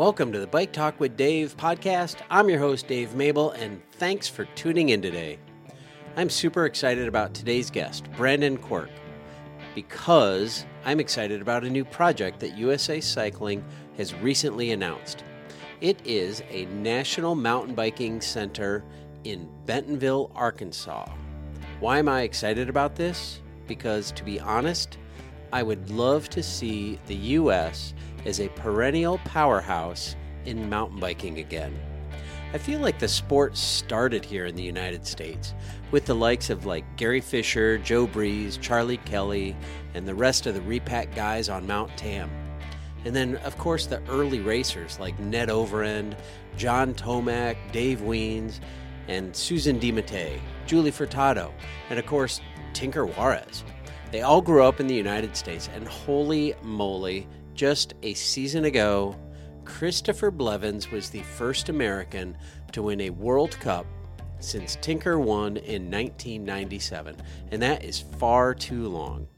Welcome to the Bike Talk with Dave podcast. I'm your host, Dave Mable, and thanks for tuning in today. I'm super excited about today's guest, Brendan Quirk, because I'm excited about a new project that USA Cycling has recently announced. It is a national mountain biking center in Bentonville, Arkansas. Why am I excited about this? Because, to be honest, I would love to see the U.S is a perennial powerhouse in mountain biking again. I feel like the sport started here in the United States with the likes of like Gary Fisher, Joe Breeze, Charlie Kelly, and the rest of the repack guys on Mount Tam. And then, of course, the early racers like Ned Overend, John Tomac, Dave Wiens, and Susan DeMattei, Julie Furtado, and of course, Tinker Juarez. They all grew up in the United States, and holy moly, just a season ago, Christopher Blevins was the first American to win a World Cup since Tinker won in 1997, and that is far too long.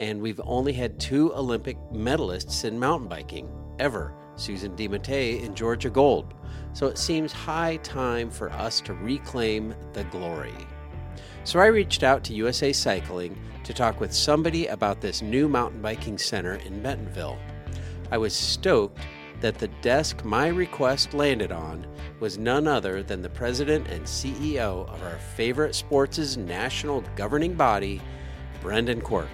And we've only had two Olympic medalists in mountain biking ever Susan DeMattei and Georgia Gould. So it seems high time for us to reclaim the glory. So I reached out to USA Cycling to talk with somebody about this new mountain biking center in Bentonville. I was stoked that the desk my request landed on was none other than the president and CEO of our favorite sports' national governing body, Brendan Quirk.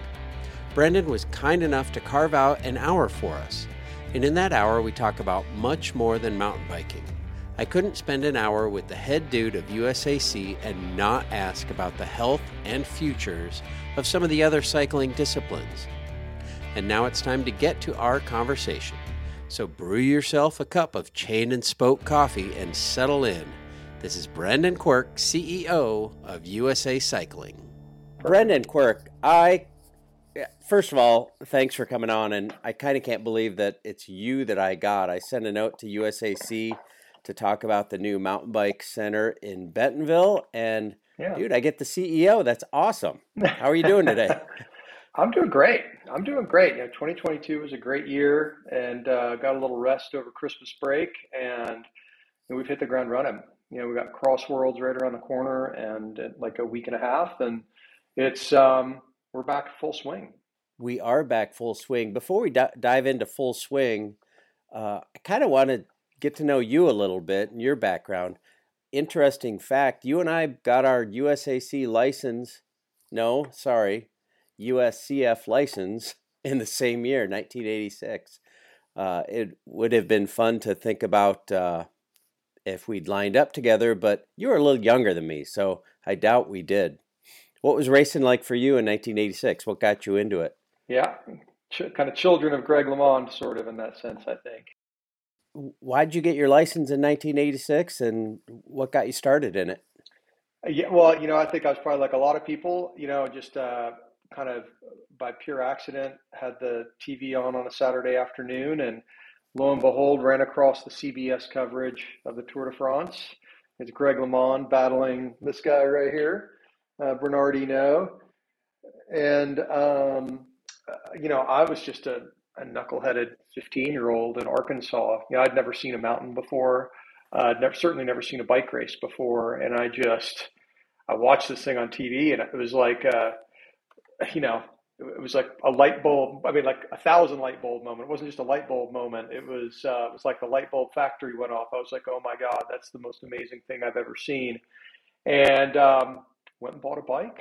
Brendan was kind enough to carve out an hour for us, and in that hour we talk about much more than mountain biking. I couldn't spend an hour with the head dude of USAC and not ask about the health and futures of some of the other cycling disciplines. And now it's time to get to our conversation. So brew yourself a cup of chain and spoke coffee and settle in. This is Brendan Quirk, CEO of USA Cycling. Brendan Quirk, I first of all, thanks for coming on and I kind of can't believe that it's you that I got. I sent a note to USAC to talk about the new mountain bike center in Bentonville and yeah. Dude, I get the CEO. That's awesome. How are you doing today? I'm doing great. I'm doing great. You know, 2022 was a great year, and uh, got a little rest over Christmas break, and you know, we've hit the ground running. You know, we got Cross Worlds right around the corner, and uh, like a week and a half, and it's um, we're back full swing. We are back full swing. Before we d- dive into full swing, uh, I kind of want to get to know you a little bit and your background interesting fact you and I got our USAC license, no, sorry, USCF license in the same year, 1986. Uh, it would have been fun to think about uh, if we'd lined up together, but you were a little younger than me, so I doubt we did. What was racing like for you in 1986? What got you into it? Yeah, Ch- kind of children of Greg LeMond, sort of in that sense, I think why did you get your license in 1986 and what got you started in it? Yeah, well, you know, I think I was probably like a lot of people, you know, just uh, kind of by pure accident had the TV on on a Saturday afternoon and lo and behold ran across the CBS coverage of the Tour de France. It's Greg LeMond battling this guy right here, uh, Bernard Hinault. And, um, uh, you know, I was just a, a knuckleheaded 15 year old in Arkansas. You know, I'd never seen a mountain before. Uh, I'd never, certainly never seen a bike race before. And I just, I watched this thing on TV and it was like, uh, you know, it was like a light bulb. I mean, like a thousand light bulb moment. It wasn't just a light bulb moment. It was, uh, it was like the light bulb factory went off. I was like, oh my God, that's the most amazing thing I've ever seen. And um, went and bought a bike.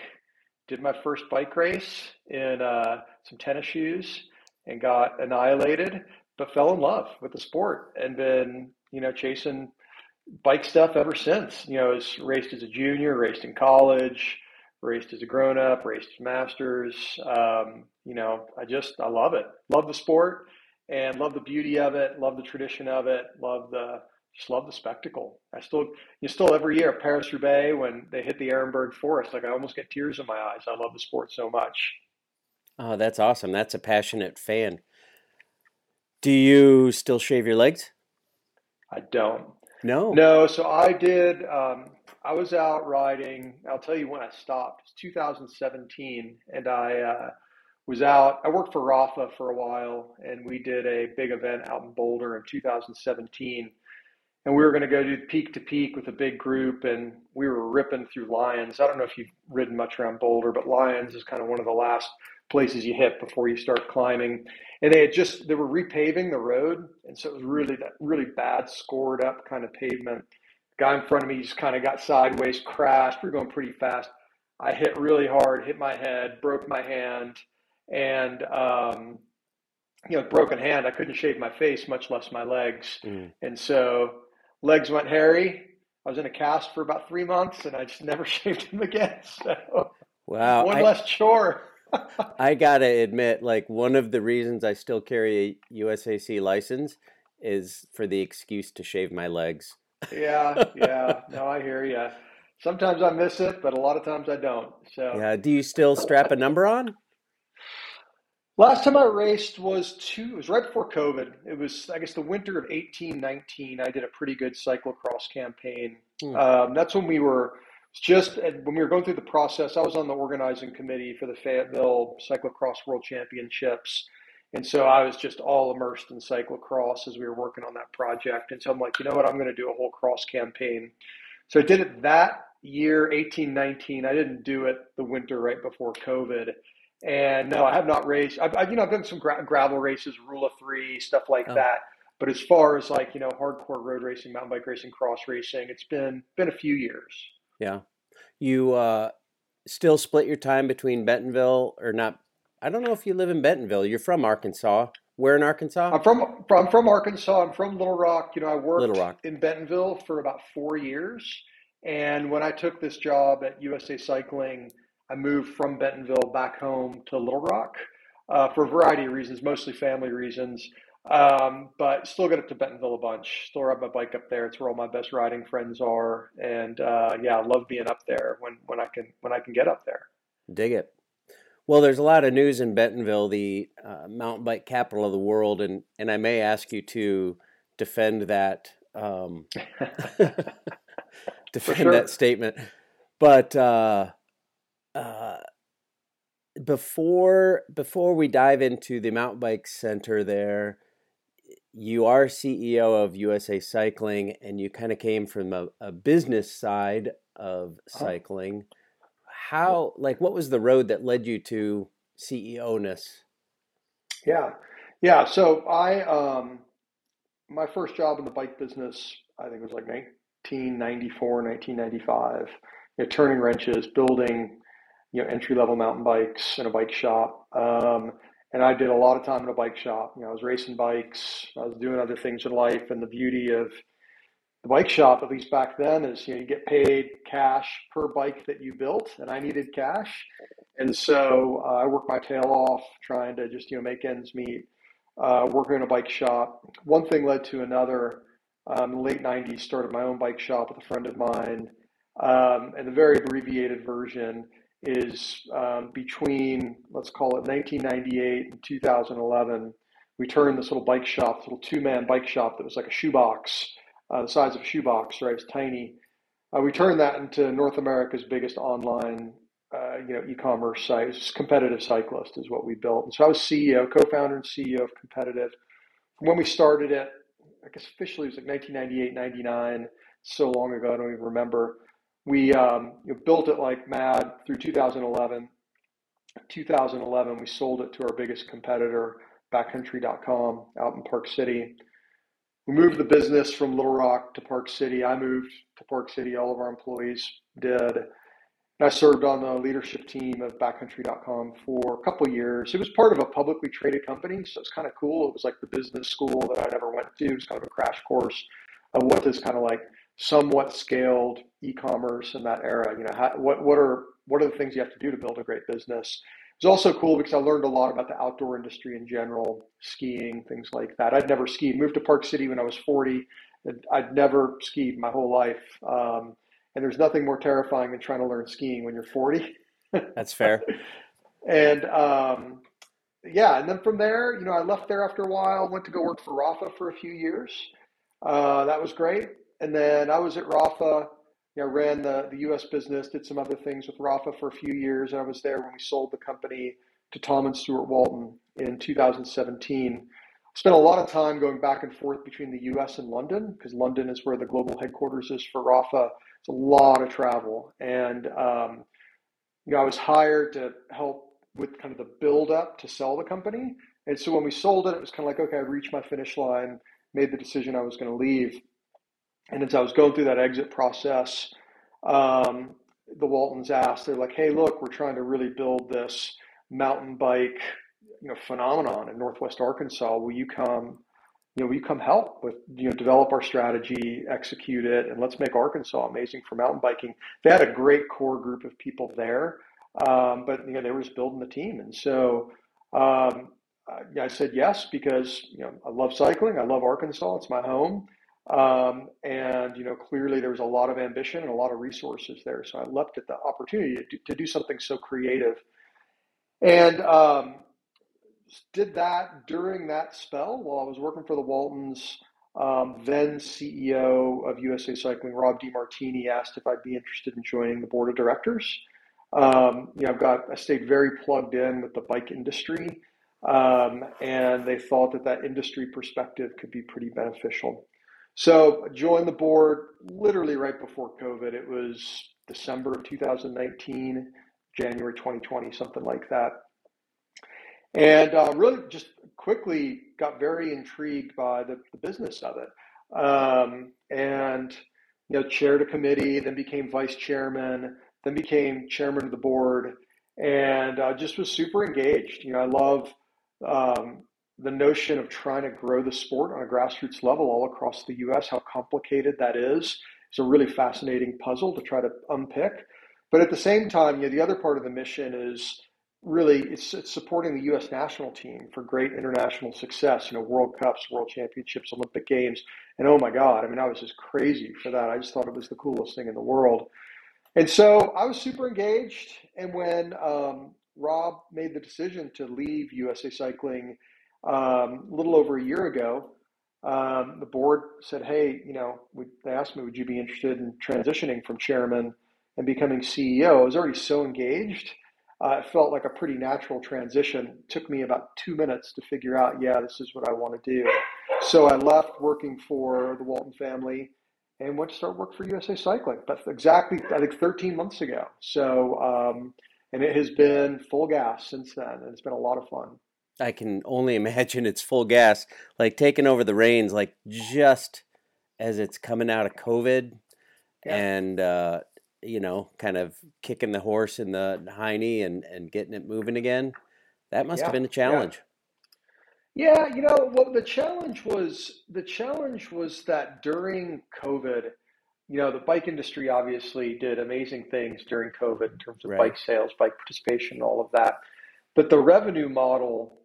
Did my first bike race in uh, some tennis shoes and got annihilated, but fell in love with the sport and been, you know, chasing bike stuff ever since. You know, was raced as a junior, raced in college, raced as a grown up, raced as masters. Um, you know, I just I love it. Love the sport and love the beauty of it. Love the tradition of it. Love the just love the spectacle. I still you still every year Paris Roubaix when they hit the Arenberg Forest, like I almost get tears in my eyes. I love the sport so much. Oh, that's awesome. That's a passionate fan. Do you still shave your legs? I don't. No. No. So I did. Um, I was out riding. I'll tell you when I stopped. It's 2017, and I uh, was out. I worked for Rapha for a while, and we did a big event out in Boulder in 2017. And we were going to go do peak to peak with a big group, and we were ripping through Lyons. I don't know if you've ridden much around Boulder, but Lyons is kind of one of the last places you hit before you start climbing. And they had just they were repaving the road, and so it was really that really bad, scored up kind of pavement. Guy in front of me just kind of got sideways, crashed. We we're going pretty fast. I hit really hard, hit my head, broke my hand and um, you know, broken hand, I couldn't shave my face, much less my legs. Mm. And so legs went hairy. I was in a cast for about three months, and I just never shaved them again. So wow, one I, less chore. I gotta admit, like one of the reasons I still carry a USAC license is for the excuse to shave my legs. yeah, yeah. No, I hear you. Sometimes I miss it, but a lot of times I don't. So yeah. Do you still strap a number on? Last time I raced was two. It was right before COVID. It was, I guess, the winter of eighteen nineteen. I did a pretty good cyclocross campaign. Hmm. Um, that's when we were just when we were going through the process. I was on the organizing committee for the Fayetteville Cyclocross World Championships, and so I was just all immersed in cyclocross as we were working on that project. And so I'm like, you know what? I'm going to do a whole cross campaign. So I did it that year, eighteen nineteen. I didn't do it the winter right before COVID. And no, I have not raced. I've, I've you know I've done some gra- gravel races, rule of three, stuff like oh. that. But as far as like you know hardcore road racing, mountain bike racing, cross racing, it's been been a few years. Yeah, you uh, still split your time between Bentonville or not? I don't know if you live in Bentonville. You're from Arkansas. Where in Arkansas? I'm from I'm from Arkansas. I'm from Little Rock. You know, I worked Little Rock. in Bentonville for about four years, and when I took this job at USA Cycling I moved from Bentonville back home to Little Rock uh, for a variety of reasons, mostly family reasons. Um, but still get up to Bentonville a bunch. Still ride my bike up there. It's where all my best riding friends are, and uh, yeah, I love being up there when when I can when I can get up there. Dig it. Well, there's a lot of news in Bentonville, the uh, mountain bike capital of the world, and and I may ask you to defend that um, defend sure. that statement. But uh, uh, before before we dive into the mountain bike center there you are ceo of usa cycling and you kind of came from a, a business side of uh-huh. cycling how like what was the road that led you to ceo ness yeah yeah so i um my first job in the bike business i think it was like 1994 1995 you know, turning wrenches building you know, entry level mountain bikes in a bike shop. Um, and I did a lot of time in a bike shop. You know, I was racing bikes, I was doing other things in life. And the beauty of the bike shop, at least back then, is you know, you get paid cash per bike that you built, and I needed cash. And so uh, I worked my tail off trying to just, you know, make ends meet, uh, working in a bike shop. One thing led to another. Um, late 90s, started my own bike shop with a friend of mine. Um, and the very abbreviated version is um, between, let's call it 1998 and 2011. We turned this little bike shop, little two man bike shop that was like a shoebox, uh, the size of a shoebox, right? It was tiny. Uh, we turned that into North America's biggest online, uh, you know, e-commerce site. It's competitive cyclist is what we built. And so I was CEO, co-founder and CEO of Competitive. From When we started it, I guess officially it was like 1998, 99, so long ago, I don't even remember we um, you know, built it like mad through 2011. 2011, we sold it to our biggest competitor, backcountry.com, out in Park City. We moved the business from Little Rock to Park City. I moved to Park City. All of our employees did. And I served on the leadership team of backcountry.com for a couple years. It was part of a publicly traded company, so it's kind of cool. It was like the business school that I never went to. It was kind of a crash course of what this kind of like somewhat scaled e-commerce in that era. You know, how, what what are what are the things you have to do to build a great business? It's also cool because I learned a lot about the outdoor industry in general, skiing, things like that. I'd never skied. Moved to Park City when I was 40. I'd never skied my whole life. Um, and there's nothing more terrifying than trying to learn skiing when you're 40. That's fair. and um, yeah, and then from there, you know, I left there after a while, went to go work for Rapha for a few years. Uh, that was great. And then I was at Rapha. you know, ran the, the US business, did some other things with Rapha for a few years. And I was there when we sold the company to Tom and Stuart Walton in 2017. Spent a lot of time going back and forth between the US and London because London is where the global headquarters is for Rapha. It's a lot of travel. And, um, you know, I was hired to help with kind of the build up to sell the company. And so when we sold it, it was kind of like, okay, I reached my finish line, made the decision I was going to leave. And as I was going through that exit process, um, the Waltons asked, they're like, hey, look, we're trying to really build this mountain bike, you know, phenomenon in Northwest Arkansas. Will you come, you know, will you come help with, you know, develop our strategy, execute it, and let's make Arkansas amazing for mountain biking. They had a great core group of people there, um, but you know, they were just building the team, and so um, I said yes because you know I love cycling, I love Arkansas, it's my home. Um, and you know, clearly there was a lot of ambition and a lot of resources there. So I leapt at the opportunity to do, to do something so creative, and um, did that during that spell while I was working for the Waltons. Um, then CEO of USA Cycling, Rob DeMartini, asked if I'd be interested in joining the board of directors. Um, you know, I've got I stayed very plugged in with the bike industry, um, and they thought that that industry perspective could be pretty beneficial. So joined the board literally right before COVID. It was December of 2019, January 2020, something like that. And uh, really just quickly got very intrigued by the, the business of it. Um, and, you know, chaired a committee, then became vice chairman, then became chairman of the board, and uh, just was super engaged. You know, I love um, the notion of trying to grow the sport on a grassroots level all across the US, how complicated that is. It's a really fascinating puzzle to try to unpick. But at the same time, you know, the other part of the mission is really it's, it's supporting the U.S. national team for great international success. You know, World Cups, World Championships, Olympic Games, and oh my God, I mean, I was just crazy for that. I just thought it was the coolest thing in the world. And so I was super engaged. And when um, Rob made the decision to leave USA Cycling um, a little over a year ago, um, the board said, "Hey, you know," we, they asked me, "Would you be interested in transitioning from chairman and becoming CEO?" I was already so engaged. Uh, it felt like a pretty natural transition. It took me about two minutes to figure out, yeah, this is what I want to do. So I left working for the Walton family and went to start work for USA Cycling. That's exactly, I think, 13 months ago. So, um, and it has been full gas since then. And it's been a lot of fun. I can only imagine it's full gas, like taking over the reins, like just as it's coming out of COVID, yeah. and uh, you know, kind of kicking the horse in the hiney and and getting it moving again. That must yeah. have been a challenge. Yeah. yeah, you know, well, the challenge was the challenge was that during COVID, you know, the bike industry obviously did amazing things during COVID in terms of right. bike sales, bike participation, all of that. But the revenue model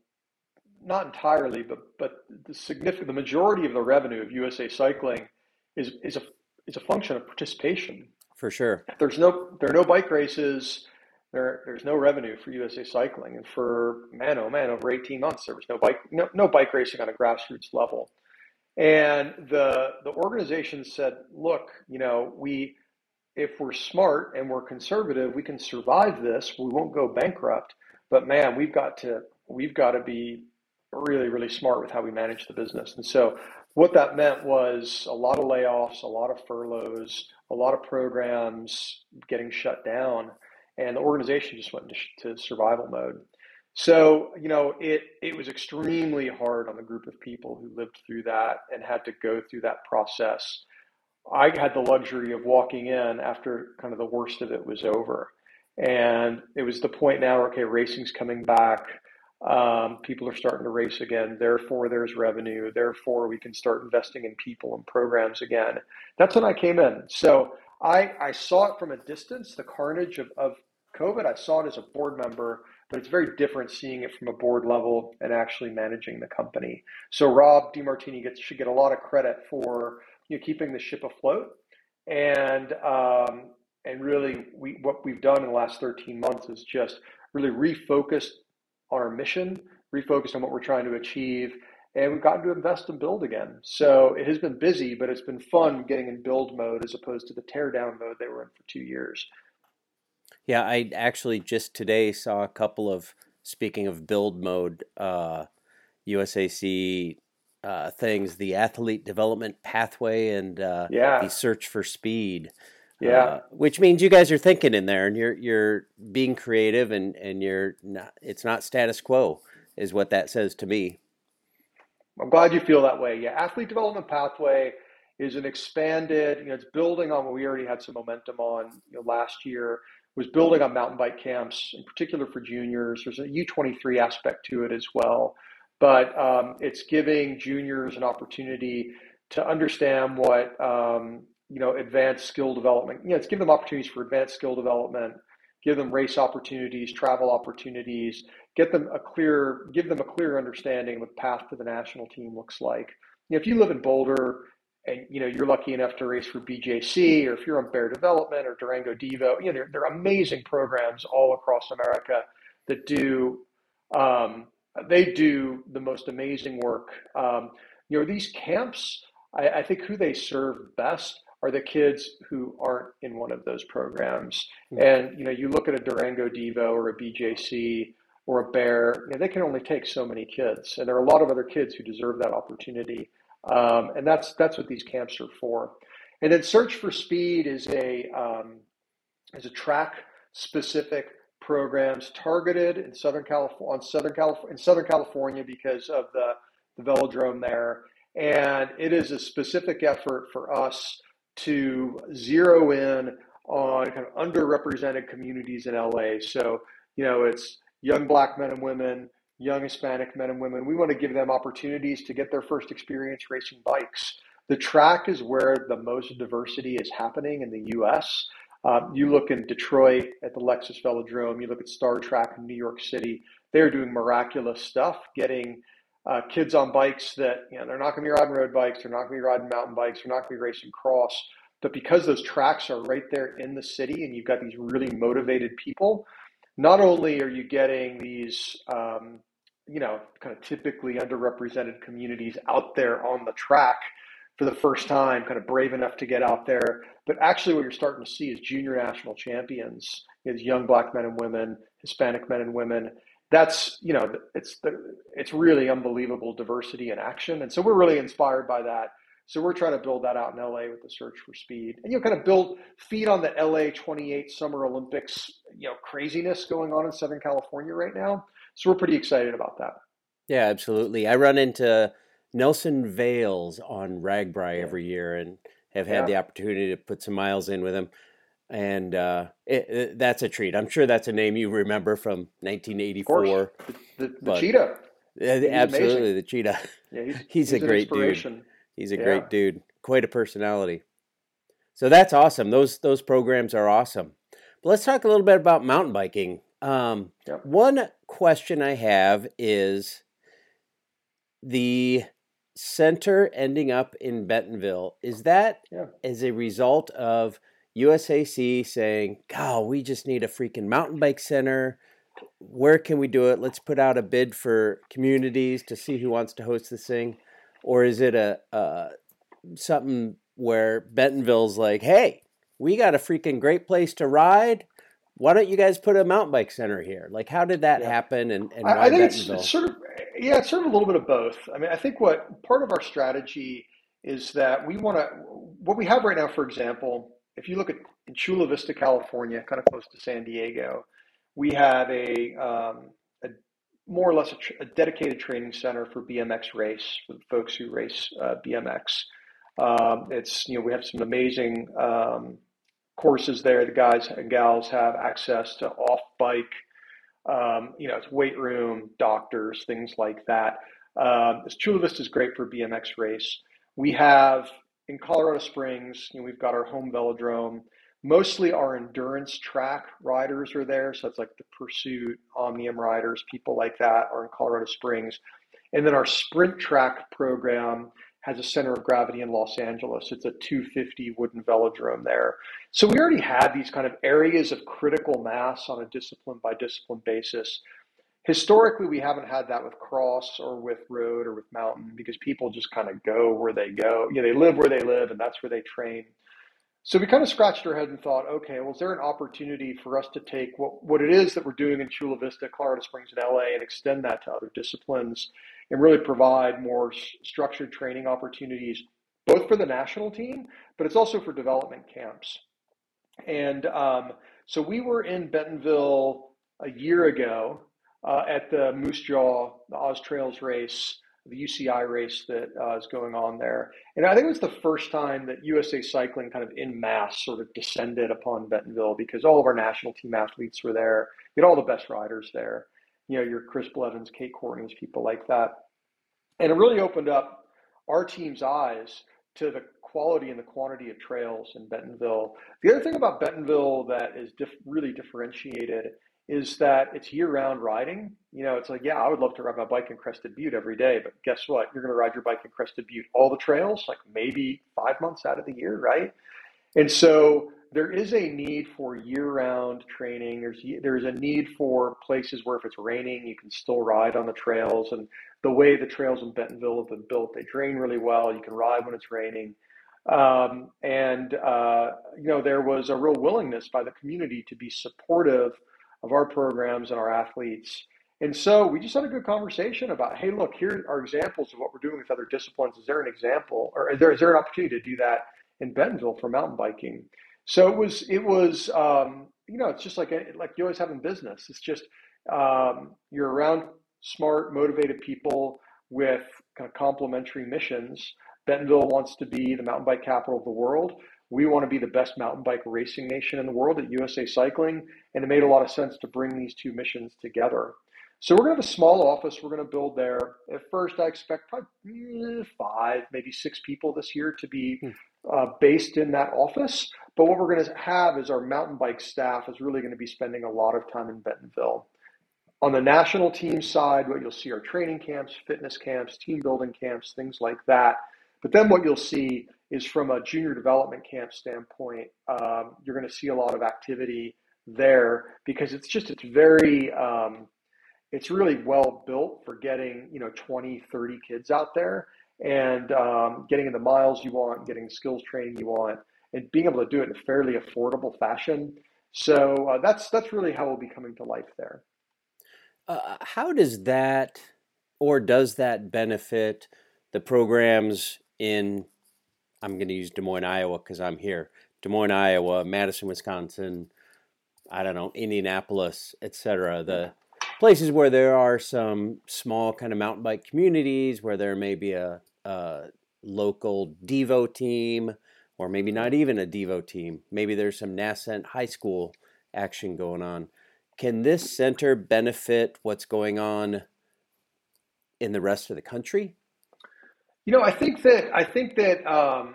not entirely, but but the significant the majority of the revenue of USA Cycling is is a is a function of participation. For sure. There's no there are no bike races, there there's no revenue for USA Cycling, and for man oh man, over 18 months there was no bike no, no bike racing on a grassroots level. And the the organization said, look, you know, we if we're smart and we're conservative, we can survive this. We won't go bankrupt. But man, we've got to we've got to be really, really smart with how we manage the business. And so what that meant was a lot of layoffs, a lot of furloughs, a lot of programs getting shut down, and the organization just went into to survival mode. So, you know, it, it was extremely hard on the group of people who lived through that and had to go through that process. I had the luxury of walking in after kind of the worst of it was over. And it was the point now, okay, racing's coming back um, people are starting to race again. Therefore, there's revenue. Therefore, we can start investing in people and programs again. That's when I came in. So I, I saw it from a distance, the carnage of, of COVID. I saw it as a board member, but it's very different seeing it from a board level and actually managing the company. So Rob DeMartini gets, should get a lot of credit for you know, keeping the ship afloat. And um, and really, we what we've done in the last 13 months is just really refocused on our mission, refocused on what we're trying to achieve, and we've gotten to invest and build again. So it has been busy, but it's been fun getting in build mode as opposed to the teardown mode they were in for two years. Yeah, I actually just today saw a couple of speaking of build mode, uh, USAC uh, things, the athlete development pathway and uh, yeah. the search for speed. Yeah, uh, which means you guys are thinking in there, and you're you're being creative, and and you're not. It's not status quo, is what that says to me. I'm glad you feel that way. Yeah, athlete development pathway is an expanded. You know, it's building on what we already had some momentum on. You know, last year was building on mountain bike camps, in particular for juniors. There's a U23 aspect to it as well, but um, it's giving juniors an opportunity to understand what um, you know, advanced skill development. You know, it's give them opportunities for advanced skill development, give them race opportunities, travel opportunities, get them a clear, give them a clear understanding of what the path to the national team looks like. You know, if you live in Boulder and you know you're lucky enough to race for BJC, or if you're on Bear Development or Durango Devo, you know they're, they're amazing programs all across America that do um, they do the most amazing work. Um, you know these camps. I, I think who they serve best are the kids who aren't in one of those programs. Mm-hmm. And you know, you look at a Durango Devo or a BJC or a Bear, you know, they can only take so many kids, and there are a lot of other kids who deserve that opportunity. Um, and that's that's what these camps are for. And then Search for Speed is a um, is a track specific programs targeted in Southern California on Southern California in Southern California because of the the velodrome there. And it is a specific effort for us to zero in on kind of underrepresented communities in LA. So, you know, it's young black men and women, young Hispanic men and women. We want to give them opportunities to get their first experience racing bikes. The track is where the most diversity is happening in the US. Um, you look in Detroit at the Lexus Velodrome, you look at Star Track in New York City, they're doing miraculous stuff, getting uh, kids on bikes that you know they're not going to be riding road bikes, they're not going to be riding mountain bikes, they're not going to be racing cross. But because those tracks are right there in the city, and you've got these really motivated people, not only are you getting these, um, you know, kind of typically underrepresented communities out there on the track for the first time, kind of brave enough to get out there, but actually what you're starting to see is junior national champions, is young black men and women, Hispanic men and women that's you know it's it's really unbelievable diversity in action. And so we're really inspired by that. So we're trying to build that out in la with the search for speed and you know kind of build feed on the la 28 summer olympics you know craziness going on in southern california right now. So we're pretty excited about that. Yeah absolutely. I run into Nelson Vails on RAGBRAI every year and have had yeah. the opportunity to put some miles in with him and uh, it, it, that's a treat. I'm sure that's a name you remember from 1984. The, the, the cheetah. absolutely, amazing. the cheetah. Yeah, he's, he's, he's a great dude. He's a yeah. great dude. Quite a personality. So that's awesome. Those those programs are awesome. But let's talk a little bit about mountain biking. Um, yep. One question I have is the center ending up in Bentonville. Is that yeah. as a result of USAC saying, God, we just need a freaking mountain bike center. Where can we do it? Let's put out a bid for communities to see who wants to host this thing. Or is it a, a something where Bentonville's like, hey, we got a freaking great place to ride. Why don't you guys put a mountain bike center here? Like, how did that yeah. happen? And, and I, I think it's, it's, sort of, yeah, it's sort of a little bit of both. I mean, I think what part of our strategy is that we want to, what we have right now, for example, if you look at in Chula Vista, California, kind of close to San Diego, we have a, um, a more or less a, tr- a, dedicated training center for BMX race for folks who race uh, BMX. Um, it's you know we have some amazing um, courses there. The guys and gals have access to off bike, um, you know, it's weight room, doctors, things like that. Um, Chula Vista is great for BMX race. We have in Colorado Springs, you know, we've got our home velodrome. Mostly our endurance track riders are there. So it's like the Pursuit, Omnium riders, people like that are in Colorado Springs. And then our sprint track program has a center of gravity in Los Angeles. It's a 250 wooden velodrome there. So we already had these kind of areas of critical mass on a discipline by discipline basis historically we haven't had that with cross or with road or with mountain because people just kind of go where they go you know they live where they live and that's where they train so we kind of scratched our head and thought, okay, well, is there an opportunity for us to take what, what it is that we're doing in Chula Vista, Colorado Springs, and LA and extend that to other disciplines and really provide more structured training opportunities, both for the national team, but it's also for development camps. And um, so we were in Bentonville a year ago uh, at the Moose Jaw, the Oz Trails race the UCI race that uh, is going on there. And I think it was the first time that USA Cycling kind of in mass sort of descended upon Bentonville because all of our national team athletes were there. You had all the best riders there. You know, your Chris Blevins, Kate Courtney's, people like that. And it really opened up our team's eyes to the quality and the quantity of trails in Bentonville. The other thing about Bentonville that is diff- really differentiated is that it's year-round riding. You know, it's like, yeah, I would love to ride my bike in Crested Butte every day, but guess what? You're going to ride your bike in Crested Butte all the trails, like maybe five months out of the year, right? And so there is a need for year-round training. There's there's a need for places where if it's raining, you can still ride on the trails. And the way the trails in Bentonville have been built, they drain really well. You can ride when it's raining. Um, and uh, you know, there was a real willingness by the community to be supportive of our programs and our athletes. And so we just had a good conversation about, hey, look, here are examples of what we're doing with other disciplines. Is there an example, or is there, is there an opportunity to do that in Bentonville for mountain biking? So it was, it was, um, you know, it's just like like you always have in business. It's just um, you're around smart, motivated people with kind of complementary missions. Bentonville wants to be the mountain bike capital of the world we want to be the best mountain bike racing nation in the world at USA Cycling, and it made a lot of sense to bring these two missions together. So we're going to have a small office we're going to build there. At first, I expect probably eh, five, maybe six people this year to be hmm. uh, based in that office. But what we're going to have is our mountain bike staff is really going to be spending a lot of time in Bentonville. On the national team side, what you'll see are training camps, fitness camps, team building camps, things like that. But then what you'll see is from a junior development camp standpoint, um, you're going to see a lot of activity there because it's just it's very um, it's really well built for getting you know 20 30 kids out there and um, getting in the miles you want getting skills training you want and being able to do it in a fairly affordable fashion. So uh, that's that's really how we'll be coming to life there. Uh, how does that or does that benefit the programs in I'm going to use Des Moines, Iowa because I'm here. Des Moines, Iowa, Madison, Wisconsin, I don't know, Indianapolis, etc. The places where there are some small kind of mountain bike communities where there may be a, a local Devo team or maybe not mm-hmm. even a Devo team. Maybe there's some Nascent high school action going on. Can this center benefit what's going on in the rest of the country? You know, I think that I think that um,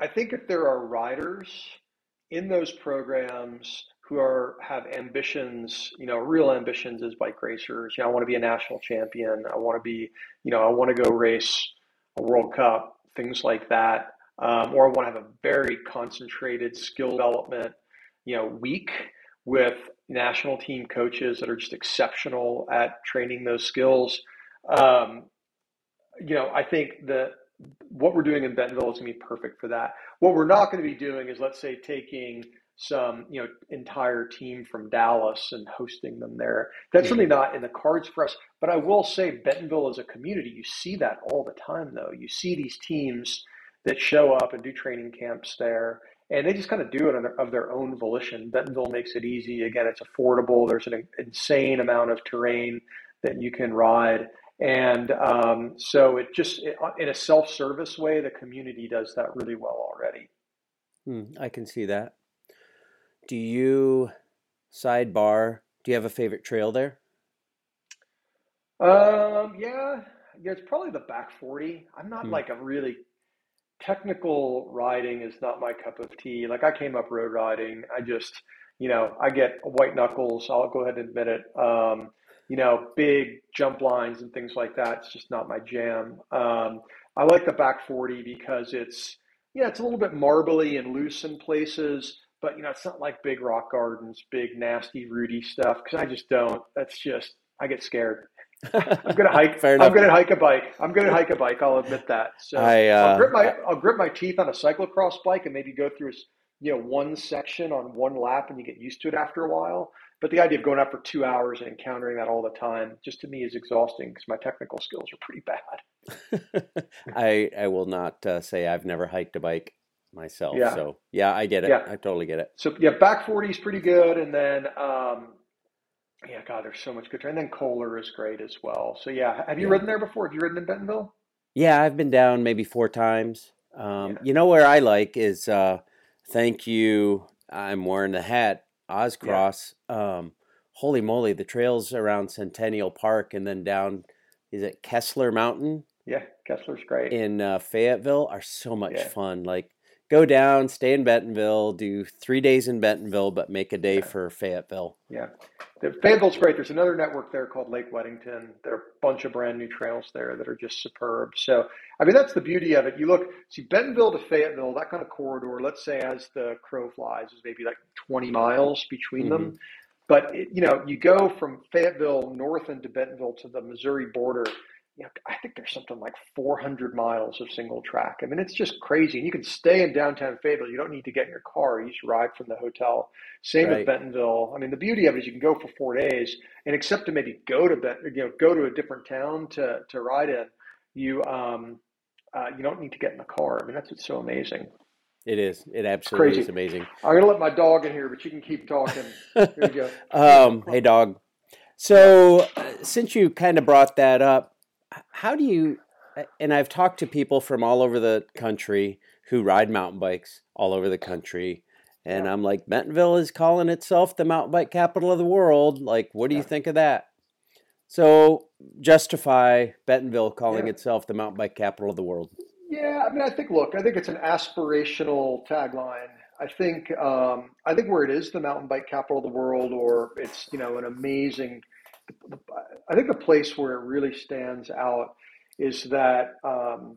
I think if there are riders in those programs who are have ambitions, you know, real ambitions as bike racers. You know, I want to be a national champion. I want to be, you know, I want to go race a World Cup, things like that. Um, or I want to have a very concentrated skill development, you know, week with national team coaches that are just exceptional at training those skills. Um, you know, I think that what we're doing in Bentonville is going to be perfect for that. What we're not going to be doing is, let's say, taking some, you know, entire team from Dallas and hosting them there. That's really mm-hmm. not in the cards for us. But I will say, Bentonville is a community, you see that all the time, though. You see these teams that show up and do training camps there. And they just kind of do it of their own volition. Bentonville makes it easy. Again, it's affordable. There's an insane amount of terrain that you can ride. And um, so it just, it, in a self service way, the community does that really well already. Hmm, I can see that. Do you, sidebar, do you have a favorite trail there? Um, yeah, yeah, it's probably the back 40. I'm not hmm. like a really technical riding is not my cup of tea. Like I came up road riding. I just, you know, I get white knuckles. I'll go ahead and admit it. Um, you know, big jump lines and things like that. It's just not my jam. Um, I like the back 40 because it's, yeah, it's a little bit marbly and loose in places, but you know, it's not like big rock gardens, big nasty rooty stuff. Cause I just don't, that's just, I get scared. I'm gonna hike. Fair enough. I'm gonna hike a bike. I'm gonna hike a bike. I'll admit that. So I, uh, I'll grip my I'll grip my teeth on a cyclocross bike and maybe go through you know one section on one lap, and you get used to it after a while. But the idea of going out for two hours and encountering that all the time, just to me, is exhausting because my technical skills are pretty bad. I I will not uh, say I've never hiked a bike myself. Yeah. So yeah, I get it. Yeah. I totally get it. So yeah, back forty is pretty good, and then um, yeah, God, there's so much good. And then Coler is great as well. So yeah, have you Yeah. ridden there before? Have you ridden in Bentonville? Yeah, I've been down maybe four times. Um, Yeah. You know where I like is uh, thank you. I'm wearing the hat, Ozcross. Um, holy moly, the trails around Centennial Park and then down, is it Kessler Mountain Yeah, Kessler's great. in uh, Fayetteville are so much Yeah. fun. Like go down, stay in Bentonville, do three days in Bentonville, but make a day for Fayetteville. Yeah, the Fayetteville's great. There's another network there called Lake Wedington. There are a bunch of brand new trails there that are just superb. So, I mean, that's the beauty of it. You look, see, Bentonville to Fayetteville, that kind of corridor, let's say as the crow flies, is maybe like 20 miles between them. Mm-hmm. But, it, you know, you go from Fayetteville north into Bentonville to the Missouri border. You know, I think there's something like 400 miles of single track. I mean, it's just crazy. And you can stay in downtown Fayetteville. You don't need to get in your car. You just ride from the hotel. Same Right. with Bentonville. I mean, the beauty of it is you can go for four days, and except to maybe go to Bet, you know, go to a different town to to ride in, you um, uh, you don't need to get in the car. I mean, that's what's so amazing. It is. It absolutely crazy. is amazing. I'm gonna let my dog in here, but you can keep talking. Here you go. Um, hey, dog. So, uh, since you kind of brought that up, how do you? And I've talked to people from all over the country who ride mountain bikes all over the country, and Yeah. I'm like, Bentonville is calling itself the mountain bike capital of the world. Like, what do you think of that? So, justify Bentonville calling Yeah. itself the mountain bike capital of the world. Yeah, I mean, I think look, I think it's an aspirational tagline. I think um, I think where it is the mountain bike capital of the world, or it's you know an amazing. I think the place where it really stands out is that um,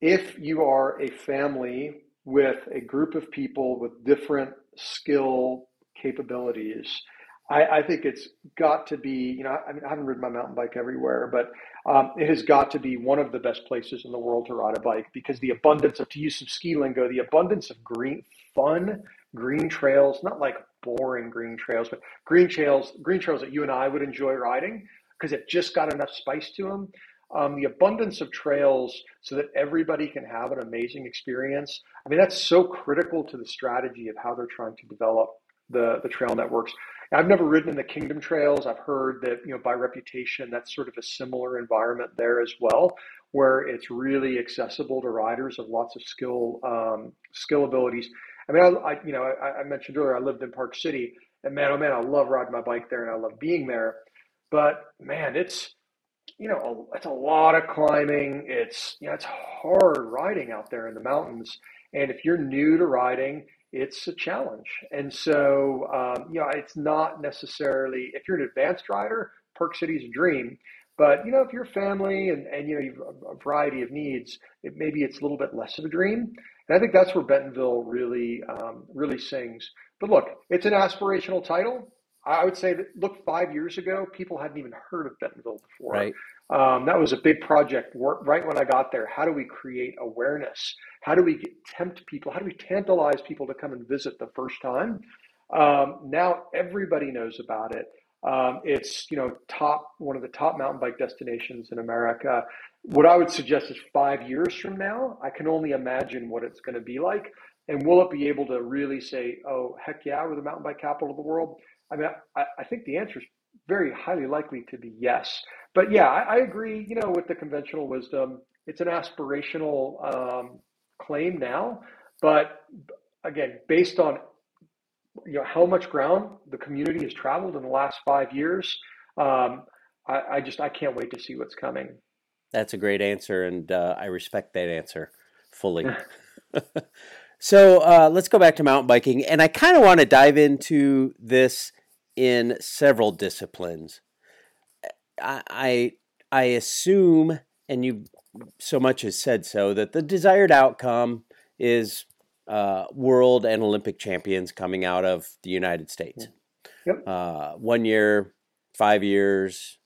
if you are a family with a group of people with different skill capabilities, I, I think it's got to be. You know, I mean, I haven't ridden my mountain bike everywhere, but um, it has got to be one of the best places in the world to ride a bike because the abundance of, to use some ski lingo, the abundance of green, fun green trails, not like boring green trails, but green trails, green trails that you and I would enjoy riding because it just got enough spice to them. Um, the abundance of trails so that everybody can have an amazing experience. I mean, that's so critical to the strategy of how they're trying to develop the, the trail networks. I've never ridden in the Kingdom Trails. I've heard that, you know, by reputation, that's sort of a similar environment there as well, where it's really accessible to riders of lots of skill um, skill abilities. I mean, I, I you know, I, I mentioned earlier I lived in Park City, and man, oh man, I love riding my bike there, and I love being there. But man, it's you know, it's a lot of climbing. It's you know, it's hard riding out there in the mountains, and if you're new to riding, it's a challenge. And so, um, you know, it's not necessarily, if you're an advanced rider, Park City's a dream. But, you know, if you're family and, and you know, you've a variety of needs, it, maybe it's a little bit less of a dream. And I think that's where Bentonville really, um, really sings. But look, it's an aspirational title. I would say that, look, five years ago, people hadn't even heard of Bentonville before. Right. Um, that was a big project right when I got there. How do we create awareness? How do we get, tempt people? How do we tantalize people to come and visit the first time? Um, now everybody knows about it. Um, it's you know top one of the top mountain bike destinations in America. What I would suggest is five years from now, I can only imagine what it's going to be like. And will it be able to really say, "Oh heck yeah, we're the mountain bike capital of the world"? I mean, I, I think the answer is very highly likely to be yes. But yeah, I, I agree. You know, with the conventional wisdom, it's an aspirational um, claim now. But again, based on you know how much ground the community has traveled in the last five years, um, I, I, just I can't wait to see what's coming. That's a great answer, and uh, I respect that answer fully. so uh, let's go back to mountain biking, and I kind of want to dive into this in several disciplines. I, I I assume, and you so much has said so, that the desired outcome is uh, world and Olympic champions coming out of the United States. Yep. Uh, one year, five years,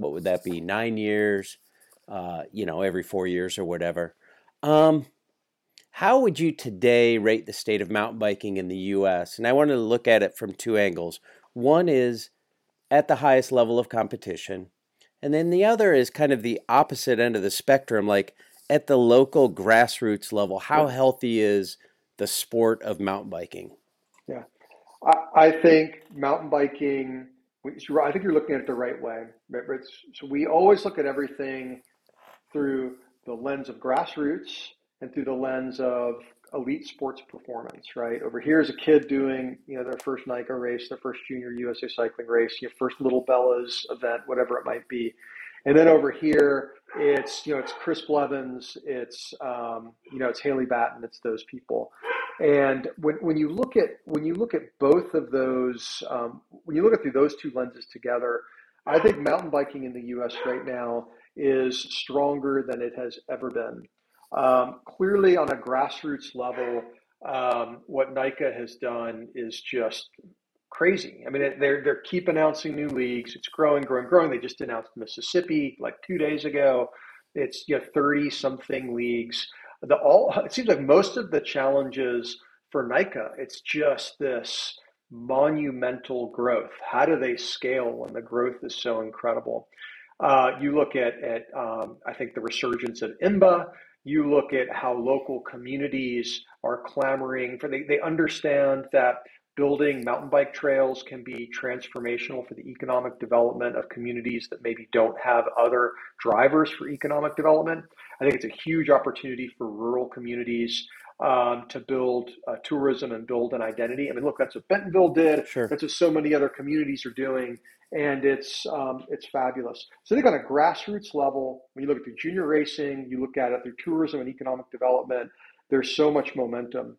what would that be? Nine years, uh, you know, every four years or whatever. Um, how would you today rate the state of mountain biking in the U.S.? And I wanted to look at it from two angles. One is at the highest level of competition, and then the other is kind of the opposite end of the spectrum, like at the local grassroots level. How healthy is the sport of mountain biking? Yeah, I, I think mountain biking. I think you're looking at it the right way. So we always look at everything through the lens of grassroots and through the lens of elite sports performance, right? Over here is a kid doing, you know, their first NICA race, their first junior USA cycling race, your first Little Bellas event, whatever it might be. And then over here, it's, you know, it's Chris Blevins, it's, um, you know, it's Haley Batten, it's those people. And when, when you look at when you look at both of those, um, when you look at through those two lenses together, I think mountain biking in the U.S. right now is stronger than it has ever been. Um, clearly, on a grassroots level, um, what NICA has done is just crazy. I mean, they're they're keep announcing new leagues. It's growing, growing, growing. They just announced Mississippi like two days ago. It's you know thirty something leagues. The all it seems like most of the challenges for NICA, it's just this monumental growth. How do they scale when the growth is so incredible? Uh, you look at at um, I think the resurgence of IMBA. You look at how local communities are clamoring for, they, they understand that building mountain bike trails can be transformational for the economic development of communities that maybe don't have other drivers for economic development. I think it's a huge opportunity for rural communities um, to build uh, tourism and build an identity. I mean, look, that's what Bentonville did. Sure. That's what so many other communities are doing and it's um, it's fabulous. So I think on a grassroots level, when you look at the junior racing, you look at it through tourism and economic development. There's so much momentum.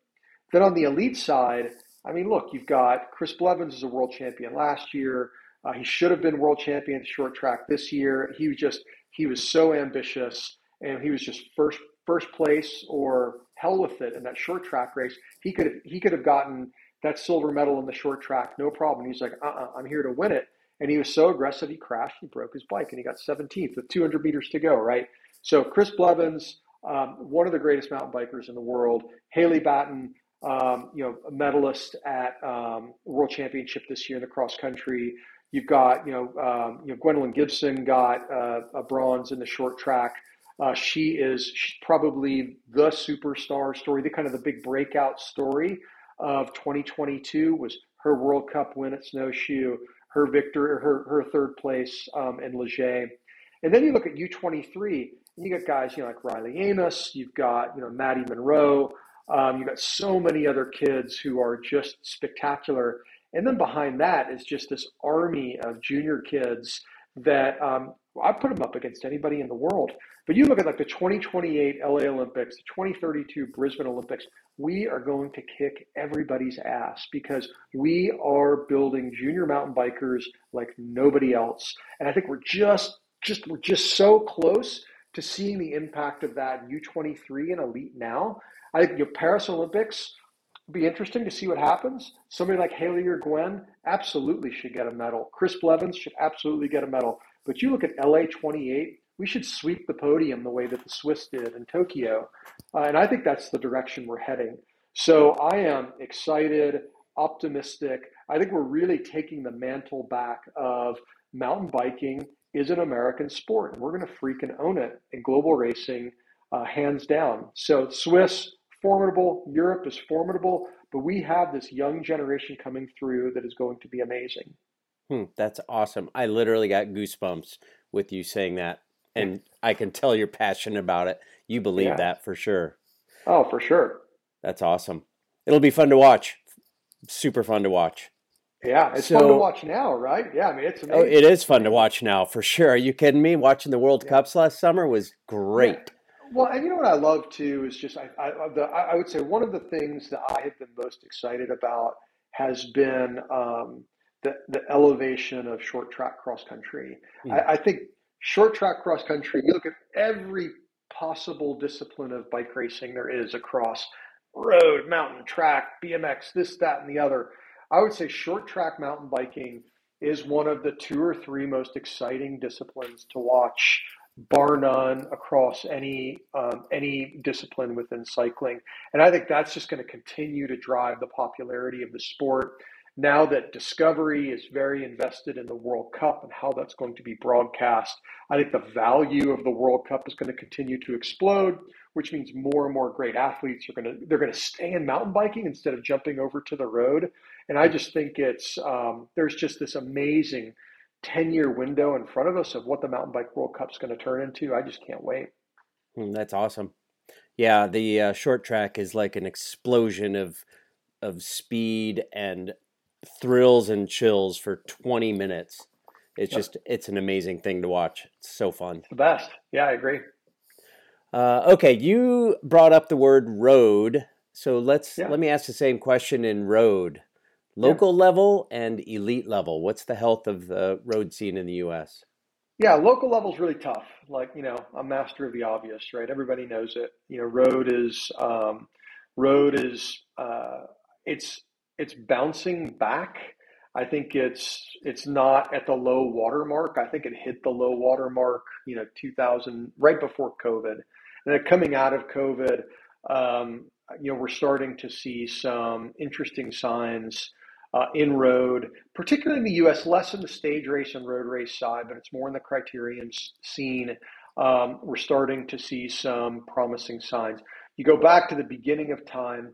Then on the elite side, I mean, look, you've got Chris Blevins is a world champion last year. Uh, he should have been world champion short track this year. He was just he was so ambitious, and he was just first first place or hell with it in that short track race. He could have, he could have gotten that silver medal in the short track, no problem. He's like, uh, uh-uh, I'm here to win it. And he was so aggressive, he crashed, he broke his bike, and he got 17th with 200 meters to go, right? So Chris Blevins, um, one of the greatest mountain bikers in the world. Haley Batten, um, you know, a medalist at um, World Championship this year in the cross country. You've got, you know, um, you know, Gwendalyn Gibson got uh, a bronze in the short track. Uh, she is probably the superstar story, the kind of the big breakout story of 2022 was her World Cup win at Snowshoe her victory, her her third place um, in Leger. And then you look at U23, and you got guys, you know, like Riley Amos, you've got, you know, Maddie Munro, um, you've got so many other kids who are just spectacular. And then behind that is just this army of junior kids that um, I put them up against anybody in the world. But you look at like the 2028 LA Olympics, the 2032 Brisbane Olympics, we are going to kick everybody's ass because we are building junior mountain bikers like nobody else. And I think we're just just we're just so close to seeing the impact of that U23 and elite now. I think your Paris Olympics be interesting to see what happens. Somebody like Haley or Gwen absolutely should get a medal. Chris Blevins should absolutely get a medal. But you look at LA 28, we should sweep the podium the way that the Swiss did in Tokyo. Uh, and I think that's the direction we're heading. So I am excited, optimistic. I think we're really taking the mantle back of mountain biking is an American sport, and we're going to freaking own it in global racing, uh, hands down. So Swiss, formidable. Europe is formidable, but we have this young generation coming through that is going to be amazing. Hmm, that's awesome. I literally got goosebumps with you saying that and I can tell you're passionate about it. You believe yeah. that for sure. Oh, for sure. That's awesome. It'll be fun to watch. Super fun to watch. Yeah, it's so, fun to watch now, right? Yeah, I mean it's amazing. Oh, it is fun to watch now for sure. Are you kidding me? Watching the World yeah. Cups last summer was great. Yeah. Well, and you know what I love too is just I I, the, I would say one of the things that I have been most excited about has been um, the the elevation of short track cross country. Mm. I, I think short track cross country, you look at every possible discipline of bike racing there is across road, mountain, track, BMX, this, that, and the other. I would say short track mountain biking is one of the two or three most exciting disciplines to watch, bar none, across any um, any discipline within cycling. And I think that's just going to continue to drive the popularity of the sport. Now that Discovery is very invested in the World Cup and how that's going to be broadcast, I think the value of the World Cup is going to continue to explode, which means more and more great athletes are going to they're going to stay in mountain biking instead of jumping over to the road. And I just think it's um, there's just this amazing 10 year window in front of us of what the mountain bike World Cup's going to turn into. I just can't wait. Mm, that's awesome. Yeah, the uh, short track is like an explosion of of speed and thrills and chills for 20 minutes. It's just it's an amazing thing to watch. It's so fun. It's the best. Yeah, I agree. Uh, okay, you brought up the word road, so let's yeah. let me ask the same question in road, local yeah. level and elite level. What's the health of the road scene in the U.S.? Yeah, local level is really tough. Like you know, a master of the obvious, right? Everybody knows it. You know, road is um, road is uh, it's it's bouncing back. I think it's it's not at the low water mark. I think it hit the low water mark, you know, 2000 right before COVID, and then coming out of COVID, um, you know, we're starting to see some interesting signs uh, in road, particularly in the U.S. Less in the stage race and road race side, but it's more in the criterium scene. Um, we're starting to see some promising signs. You go back to the beginning of time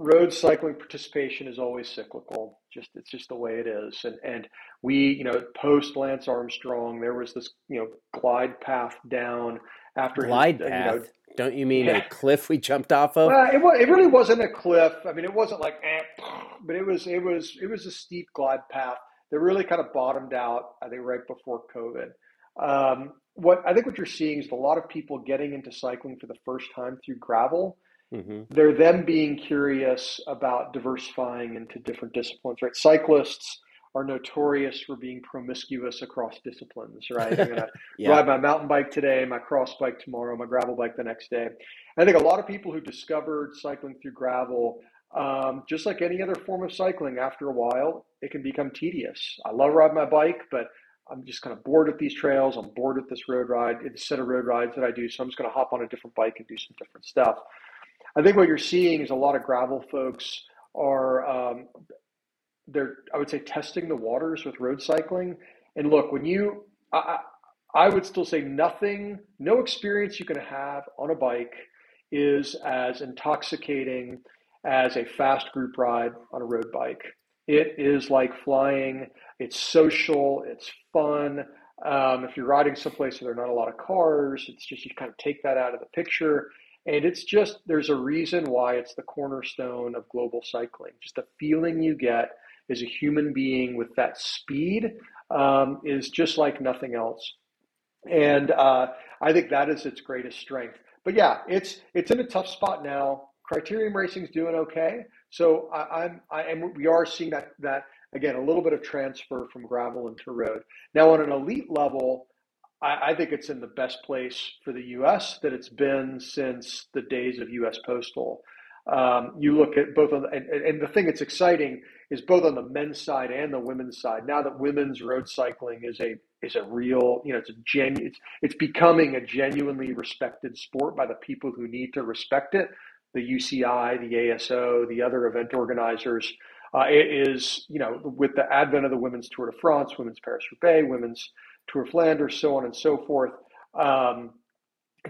road cycling participation is always cyclical. Just it's just the way it is. And and we, you know, post Lance Armstrong, there was this, you know, glide path down after glide his, path. You know, Don't you mean yeah. a cliff we jumped off of? Well, it, it really wasn't a cliff. I mean, it wasn't like, eh, but it was it was it was a steep glide path that really kind of bottomed out. I think right before COVID. Um, what I think what you're seeing is a lot of people getting into cycling for the first time through gravel Mm-hmm. They're them being curious about diversifying into different disciplines, right? Cyclists are notorious for being promiscuous across disciplines, right? I'm gonna yeah. ride my mountain bike today, my cross bike tomorrow, my gravel bike the next day. I think a lot of people who discovered cycling through gravel, um, just like any other form of cycling, after a while, it can become tedious. I love riding my bike, but I'm just kind of bored with these trails. I'm bored with this road ride, it's a set of road rides that I do. So I'm just going to hop on a different bike and do some different stuff. I think what you're seeing is a lot of gravel folks are um, they're I would say testing the waters with road cycling. And look, when you I, I would still say nothing, no experience you can have on a bike is as intoxicating as a fast group ride on a road bike. It is like flying. It's social. It's fun. Um, if you're riding someplace where there are not a lot of cars, it's just you kind of take that out of the picture. And it's just, there's a reason why it's the cornerstone of global cycling. Just the feeling you get as a human being with that speed um, is just like nothing else. And uh, I think that is its greatest strength. But yeah, it's it's in a tough spot now. Criterium Racing's doing okay. So I, I'm I am we are seeing that that again a little bit of transfer from gravel into road. Now on an elite level, I, I, think it's in the best place for the U.S. that it's been since the days of U.S. Postal. Um, you look at both on the, and, and, the thing that's exciting is both on the men's side and the women's side. Now that women's road cycling is a is a real, you know, it's a genu- it's, it's becoming a genuinely respected sport by the people who need to respect it. The UCI, the ASO, the other event organizers. Uh, it is, you know, with the advent of the women's Tour de France, women's Paris Roubaix, women's Tour of Flanders, so on and so forth. Um,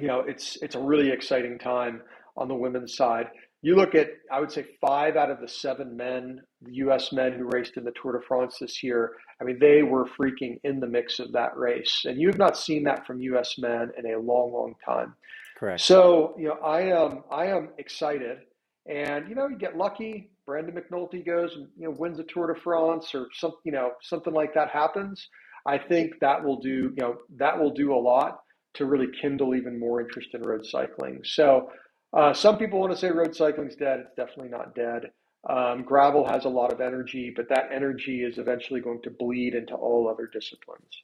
you know, it's it's a really exciting time on the women's side. You look at, I would say, five out of the seven men, the U.S. men who raced in the Tour de France this year. I mean, they were freaking in the mix of that race, and you have not seen that from U.S. men in a long, long time. Correct. So, you know, I am I am excited, and you know, you get lucky. Brandon McNulty goes and you know wins a Tour de France, or some you know something like that happens. I think that will do, you know, that will do a lot to really kindle even more interest in road cycling. So uh, some people want to say road cycling's dead. It's definitely not dead. Um, gravel has a lot of energy, but that energy is eventually going to bleed into all other disciplines.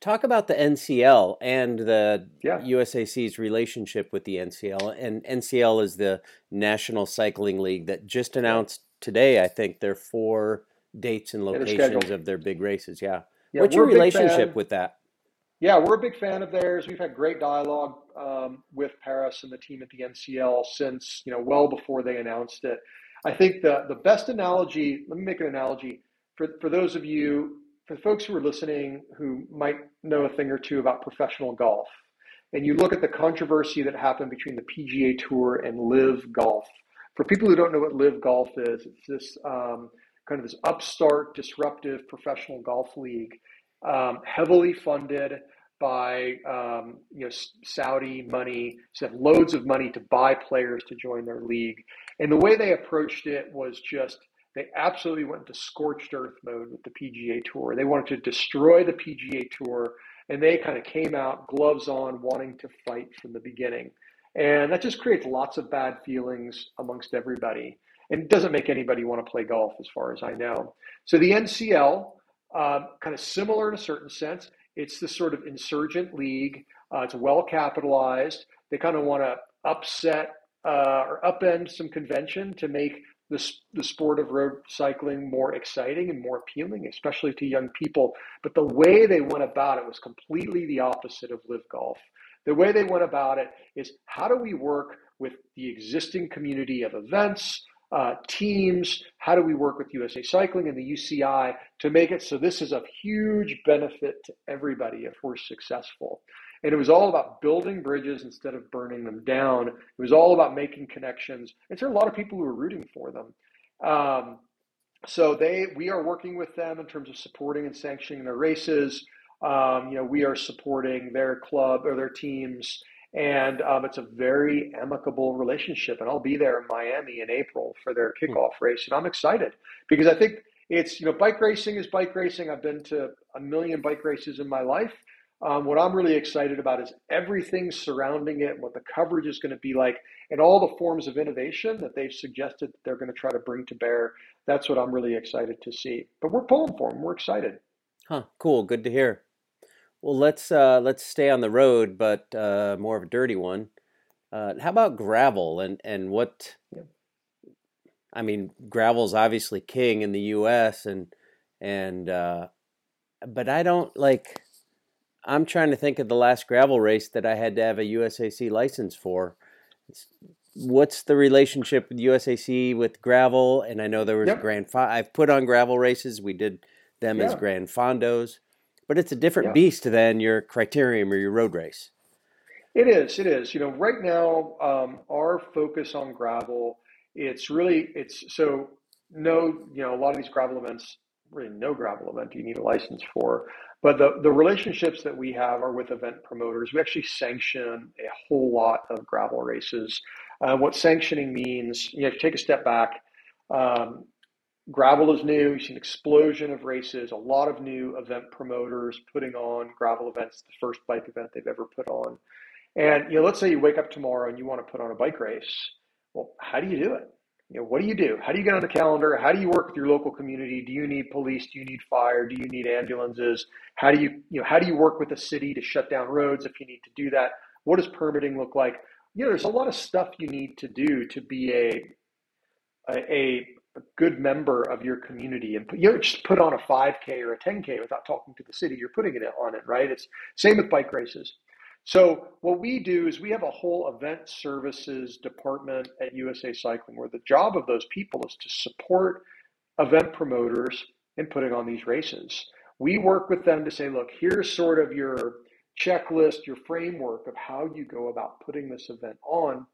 Talk about the NCL and the yeah. USAC's relationship with the NCL. And NCL is the National Cycling League that just announced today, I think, their four dates and locations of their big races. Yeah. yeah What's your relationship with that? Yeah, we're a big fan of theirs. We've had great dialogue um, with Paris and the team at the NCL since you know well before they announced it. I think the the best analogy. Let me make an analogy for for those of you, for folks who are listening who might know a thing or two about professional golf, and you look at the controversy that happened between the PGA Tour and LIV Golf. For people who don't know what LIV Golf is, it's this um, kind of this upstart, disruptive professional golf league, um, heavily funded by um, you know Saudi money, so have loads of money to buy players to join their league. And the way they approached it was just they absolutely went into scorched earth mode with the PGA Tour. They wanted to destroy the PGA Tour, and they kind of came out gloves on, wanting to fight from the beginning. And that just creates lots of bad feelings amongst everybody. And it doesn't make anybody want to play golf, as far as I know. So the NCL, um, kind of similar in a certain sense, it's this sort of insurgent league. Uh, it's well capitalized. They kind of want to upset uh, or upend some convention to make the, the sport of road cycling more exciting and more appealing, especially to young people. But the way they went about it was completely the opposite of LIV Golf. The way they went about it is how do we work with the existing community of events, uh, teams? How do we work with USA Cycling and the UCI to make it so this is of huge benefit to everybody if we're successful? And it was all about building bridges instead of burning them down. It was all about making connections. And there are a lot of people who are rooting for them. Um, so they, we are working with them in terms of supporting and sanctioning their races. Um, you know, we are supporting their club or their teams, and um, it's a very amicable relationship. And I'll be there in Miami in April for their hmm. kickoff race, and I'm excited because I think it's you know, bike racing is bike racing. I've been to a million bike races in my life, um, what I'm really excited about is everything surrounding it, what the coverage is going to be like, and all the forms of innovation that they've suggested they're going to try to bring to bear. That's what I'm really excited to see. But we're pulling for them. We're excited. Huh. Cool. Good to hear. Well, let's uh, let's stay on the road, but uh, more of a dirty one. Uh, how about gravel and and what? Yeah. I mean, gravel's obviously king in the U.S. and and uh, but I don't like I'm trying to think of the last gravel race that I had to have a USAC license for. What's the relationship with USAC with gravel? And I know there was yep. Grand. I've put on gravel races. We did them yeah. as Grand Fondos, but it's a different yeah. beast than your criterium or your road race. It is. It is. You know, right now um, our focus on gravel. It's really it's so no. You know, a lot of these gravel events really no gravel event you need a license for. But the, the relationships that we have are with event promoters. We actually sanction a whole lot of gravel races. Uh, what sanctioning means, you know, take a step back. Um, gravel is new. You've seen an explosion of races, a lot of new event promoters putting on gravel events, the first bike event they've ever put on. And you know, let's say you wake up tomorrow and you want to put on a bike race. Well, how do you do it? you know, what do you do? How do you get on the calendar? How do you work with your local community? Do you need police? Do you need fire? Do you need ambulances? How do you, you know, how do you work with the city to shut down roads if you need to do that? What does permitting look like? You know, there's a lot of stuff you need to do to be a, a, a good member of your community and put, you don't just put on a 5K or a 10K without talking to the city. You're putting it on it, right? It's same with bike races. So what we do is we have a whole event services department at USA Cycling where the job of those people is to support event promoters in putting on these races. We work with them to say, look, here's sort of your checklist, your framework of how you go about putting this event on.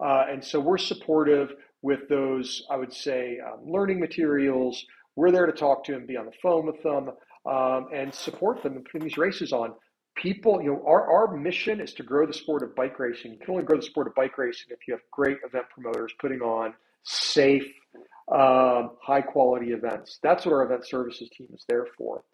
Uh, and so we're supportive with those, I would say, um, learning materials. We're there to talk to them, be on the phone with them, um, and support them in putting these races on people, you know, our, our mission is to grow the sport of bike racing. You can only grow the sport of bike racing if you have great event promoters putting on safe, um, high quality events. That's what our event services team is there for.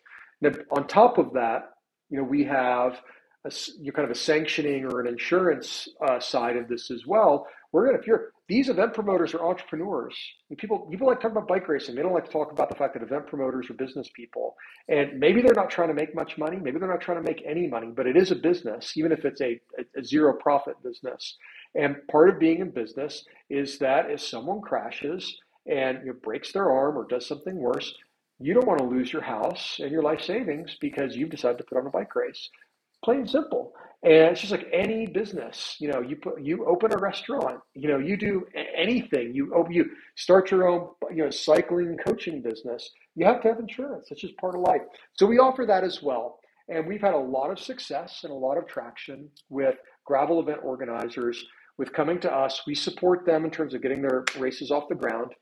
Now, on top of that, you know, we have a, you kind of a sanctioning or an insurance uh, side of this as well. We're to, if you're, these event promoters are entrepreneurs. And people, people like talking about bike racing. They don't like to talk about the fact that event promoters are business people. And maybe they're not trying to make much money. Maybe they're not trying to make any money, but it is a business, even if it's a, a, a zero profit business. And part of being in business is that if someone crashes and you know, breaks their arm or does something worse, you don't want to lose your house and your life savings because you've decided to put on a bike race. Plain and simple. And it's just like any business, you know, you put you open a restaurant, you know, you do anything, you open you start your own, you know, cycling coaching business. You have to have insurance. It's just part of life. So we offer that as well. And we've had a lot of success and a lot of traction with gravel event organizers with coming to us. We support them in terms of getting their races off the ground.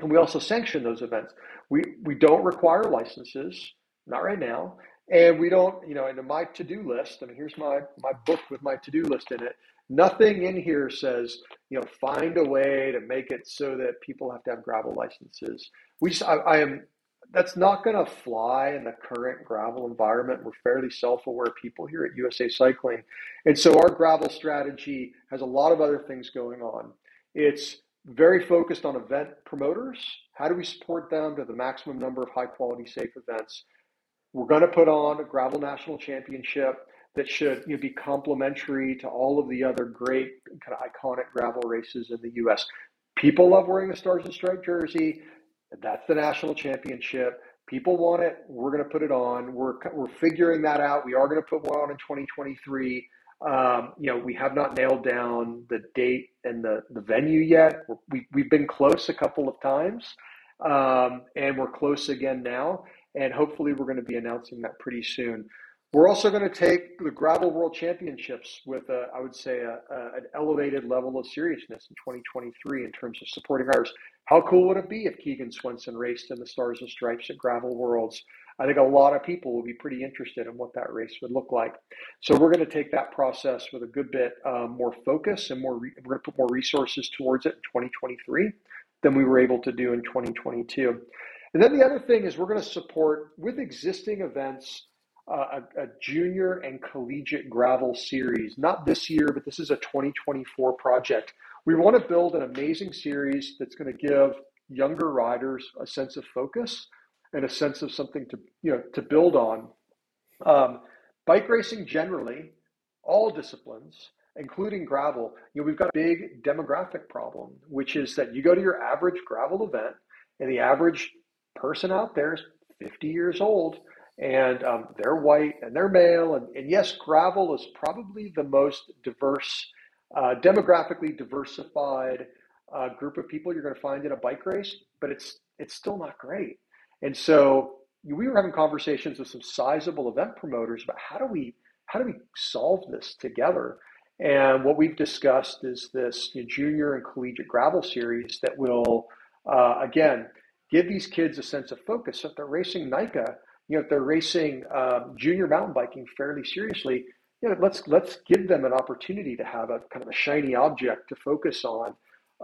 And we also sanction those events. We we don't require licenses, not right now. And we don't, you know, in my to-do list, I mean, here's my my book with my to-do list in it. Nothing in here says, you know, find a way to make it so that people have to have gravel licenses. We just, I, I am, that's not going to fly in the current gravel environment. We're fairly self-aware people here at USA Cycling, and so our gravel strategy has a lot of other things going on. It's very focused on event promoters. How do we support them to the maximum number of high-quality, safe events? We're going to put on a gravel national championship that should you know, be complementary to all of the other great kind of iconic gravel races in the U.S. People love wearing the Stars and Stripes jersey. That's the national championship. People want it. We're going to put it on. We're we're figuring that out. We are going to put one on in 2023. Um, you know, we have not nailed down the date and the the venue yet. We we've been close a couple of times, um, and we're close again now and hopefully we're going to be announcing that pretty soon. We're also going to take the Gravel World Championships with, a, I would say, a, a, an elevated level of seriousness in 2023 in terms of supporting riders. How cool would it be if Keegan Swenson raced in the Stars and Stripes at Gravel Worlds? I think a lot of people will be pretty interested in what that race would look like. So we're going to take that process with a good bit um, more focus and more. Re- we're going to put more resources towards it in 2023 than we were able to do in 2022. And then the other thing is we're going to support with existing events uh, a, a, junior and collegiate gravel series. Not this year, but this is a 2024 project. We want to build an amazing series that's going to give younger riders a sense of focus and a sense of something to you know to build on. Um, bike racing generally, all disciplines, including gravel, you know, we've got a big demographic problem, which is that you go to your average gravel event, and the average person out there is 50 years old and um, they're white and they're male. And, and, yes, gravel is probably the most diverse, uh, demographically diversified uh, group of people you're going to find in a bike race, but it's it's still not great. And so we were having conversations with some sizable event promoters about how do we how do we solve this together. And what we've discussed is this you know, junior and collegiate gravel series that will, uh, again, give these kids a sense of focus. So if they're racing NICA, you know, if they're racing um, junior mountain biking fairly seriously, you know, let's let's give them an opportunity to have a kind of a shiny object to focus on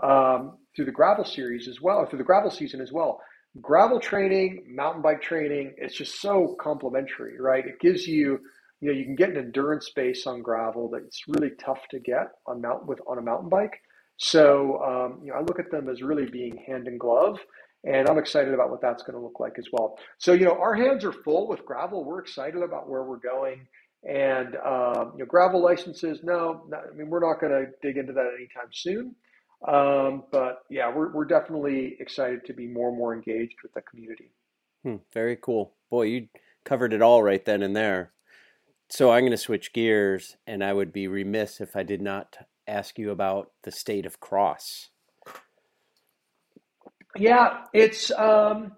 um, through the gravel series as well, or through the gravel season as well. Gravel training, mountain bike training, it's just so complementary, right? It gives you, you know, you can get an endurance base on gravel that's really tough to get on mount with on a mountain bike. So, um, you know, I look at them as really being hand in glove and I'm excited about what that's going to look like as well. So, you know, our hands are full with gravel. We're excited about where we're going. And, um, you know, gravel licenses, no, not, I mean, we're not going to dig into that anytime soon. Um, but yeah, we're, we're definitely excited to be more and more engaged with the community. Hmm, very cool. Boy, you covered it all right then and there. So I'm going to switch gears, and I would be remiss if I did not ask you about the state of cross. Yeah, it's um,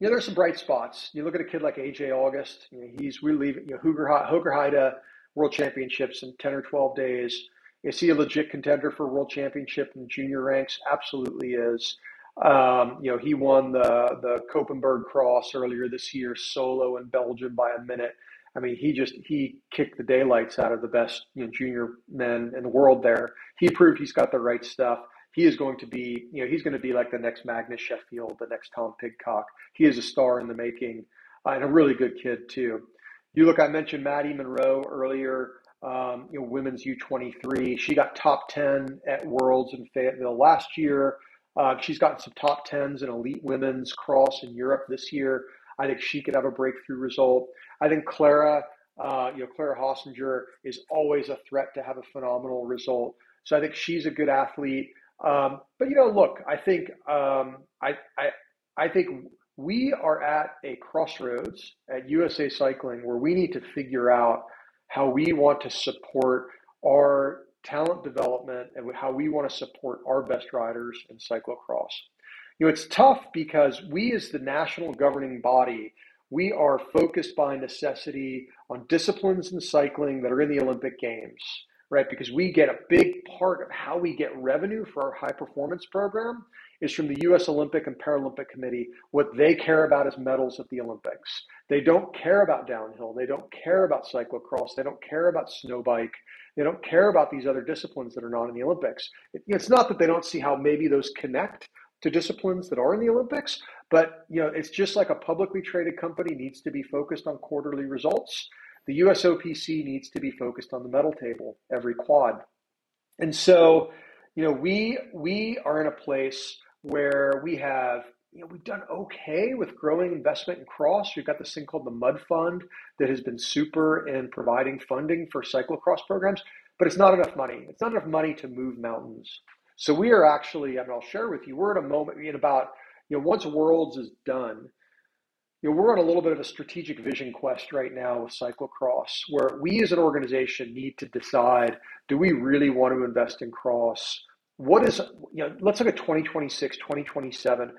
you know there's some bright spots. You look at a kid like AJ August. You know, he's we leave you know Hoogerheide World Championships in ten or twelve days. Is he a legit contender for World Championship in junior ranks? Absolutely is. Um, you know, he won the the Koppenberg Cross earlier this year solo in Belgium by a minute. I mean, he just he kicked the daylights out of the best you know, junior men in the world there. He proved he's got the right stuff he is going to be, you know, he's going to be like the next Magnus Sheffield, the next Tom Pidcock. He is a star in the making uh, and a really good kid too. You look, I mentioned Maddie Munro earlier. Um, you know, women's U23. She got top 10 at Worlds in Fayetteville last year. Uh, she's gotten some top 10s in elite women's cross in Europe this year. I think she could have a breakthrough result. I think Clara, uh, you know, Clara Honsinger is always a threat to have a phenomenal result. So I think she's a good athlete. Um, but you know, look, I think um, I, I I think we are at a crossroads at USA Cycling where we need to figure out how we want to support our talent development and how we want to support our best riders in cyclocross. You know, it's tough because we, as the national governing body, we are focused by necessity on disciplines in cycling that are in the Olympic Games, right? Because we get a big part of how we get revenue for our high performance program is from the US Olympic and Paralympic Committee. What they care about is medals at the Olympics. They don't care about downhill. They don't care about cyclocross. They don't care about snowbike. They don't care about these other disciplines that are not in the Olympics. It's not that they don't see how maybe those connect to disciplines that are in the Olympics, but you know, it's just like a publicly traded company needs to be focused on quarterly results. The USOPC needs to be focused on the medal table every quad. And so, you know, we we are in a place where we have you know, we've done okay with growing investment in cross. We've got this thing called the Mud Fund that has been super in providing funding for cyclocross programs, but it's not enough money. It's not enough money to move mountains. So we are actually, I mean, I'll share with you, we're at a moment in about, you know, once Worlds is done, you know, we're on a little bit of a strategic vision quest right now with cyclocross, where we as an organization need to decide, do we really want to invest in cross? what is you know let's look at 2026 2027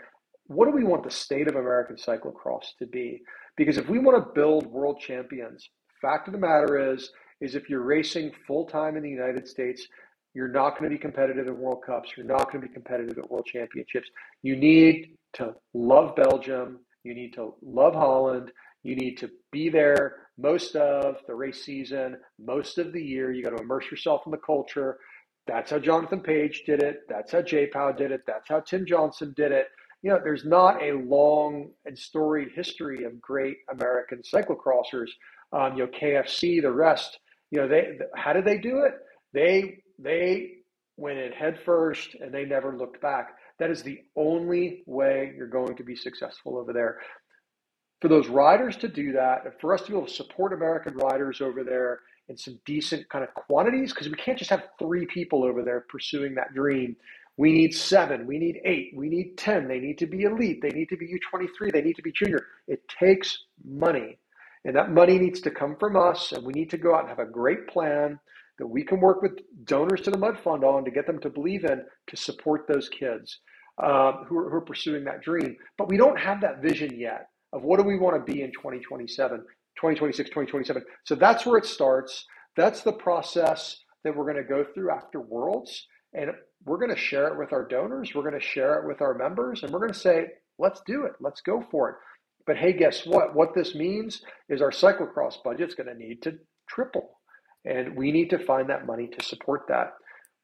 what do we want the state of american cyclocross to be? Because if we want to build world champions fact of the matter is is if you're racing full time in the united states you're not going to be competitive in world cups. You're not going to be competitive at world championships. You need to love belgium you need to love holland you need to be there most of the race season most of the year you got to immerse yourself in the culture that's how Jonathan Page did it. That's how J Pow did it. That's how Tim Johnson did it. You know, there's not a long and storied history of great American cyclocrossers. Um, you know, KFC, the rest. You know, they how did they do it? They they went in head first and they never looked back. That is the only way you're going to be successful over there. For those riders to do that, and for us to be able to support American riders over there in some decent kind of quantities because we can't just have three people over there pursuing that dream. We need seven, we need eight, we need 10. They need to be elite, they need to be U23, they need to be junior. It takes money. And that money needs to come from us, and we need to go out and have a great plan that we can work with donors to the Mud Fund on to get them to believe in to support those kids um, who, are, who are pursuing that dream. But we don't have that vision yet of what do we want to be in 2027. 2026, 2027. So that's where it starts. That's the process that we're going to go through after Worlds. And we're going to share it with our donors. We're going to share it with our members. And we're going to say, let's do it. Let's go for it. But hey, guess what? What this means is our cyclocross budget's going to need to triple. And we need to find that money to support that.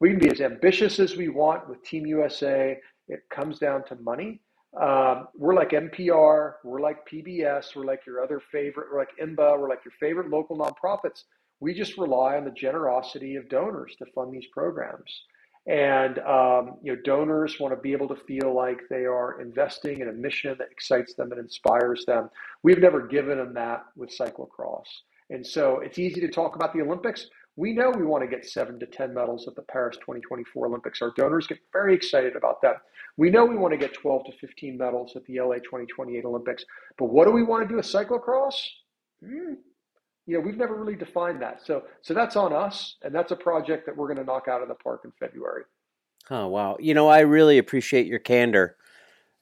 We can be as ambitious as we want with Team USA. It comes down to money. Um, we're like NPR, we're like PBS, we're like your other favorite, we're like IMBA, we're like your favorite local nonprofits. We just rely on the generosity of donors to fund these programs. And um, you know, donors want to be able to feel like they are investing in a mission that excites them and inspires them. We've never given them that with cyclocross. And so it's easy to talk about the Olympics. We know we want to get seven to 10 medals at the Paris 2024 Olympics. Our donors get very excited about that. We know we want to get 12 to 15 medals at the LA 2028 Olympics. But what do we want to do with cyclocross? Hmm. You know, we've never really defined that. So, so that's on us, and that's a project that we're going to knock out of the park in February. Oh wow! You know, I really appreciate your candor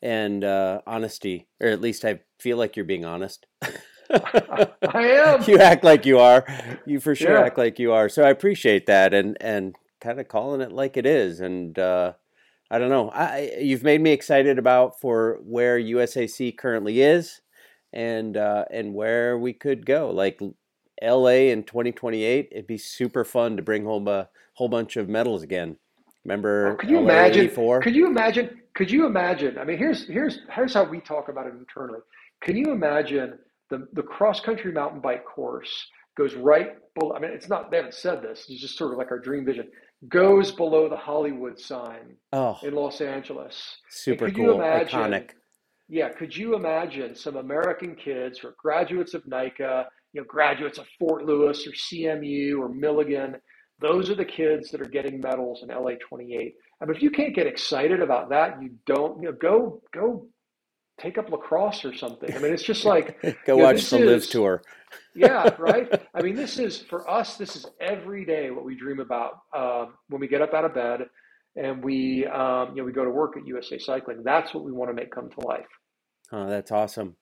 and uh, honesty, or at least I feel like you're being honest. I am. You act like you are. You for sure yeah. act like you are. So I appreciate that and and kind of calling it like it is. And uh, I don't know. I you've made me excited about for where USAC currently is, and uh, and where we could go. Like LA in 2028, it'd be super fun to bring home a whole bunch of medals again. Remember? Oh, could you LA imagine? 84? Could you imagine? Could you imagine? I mean, here's here's here's how we talk about it internally. Can you imagine the, the cross country mountain bike course goes right below, I mean, it's not, they haven't said this, it's just sort of like our dream vision, goes below the Hollywood sign oh, in Los Angeles. Super cool, imagine, iconic. Yeah, could you imagine some American kids who are graduates of NICA, you know, graduates of Fort Lewis or CMU or Milligan? Those are the kids that are getting medals in LA 28. I mean, if you can't get excited about that, you don't, you know, go, go take up lacrosse or something. I mean, it's just like go you know, watch the LIV tour. yeah, right. I mean, this is for us. This is every day what we dream about um, when we get up out of bed and we, um, you know, we go to work at USA Cycling. That's what we want to make come to life. Oh, that's awesome.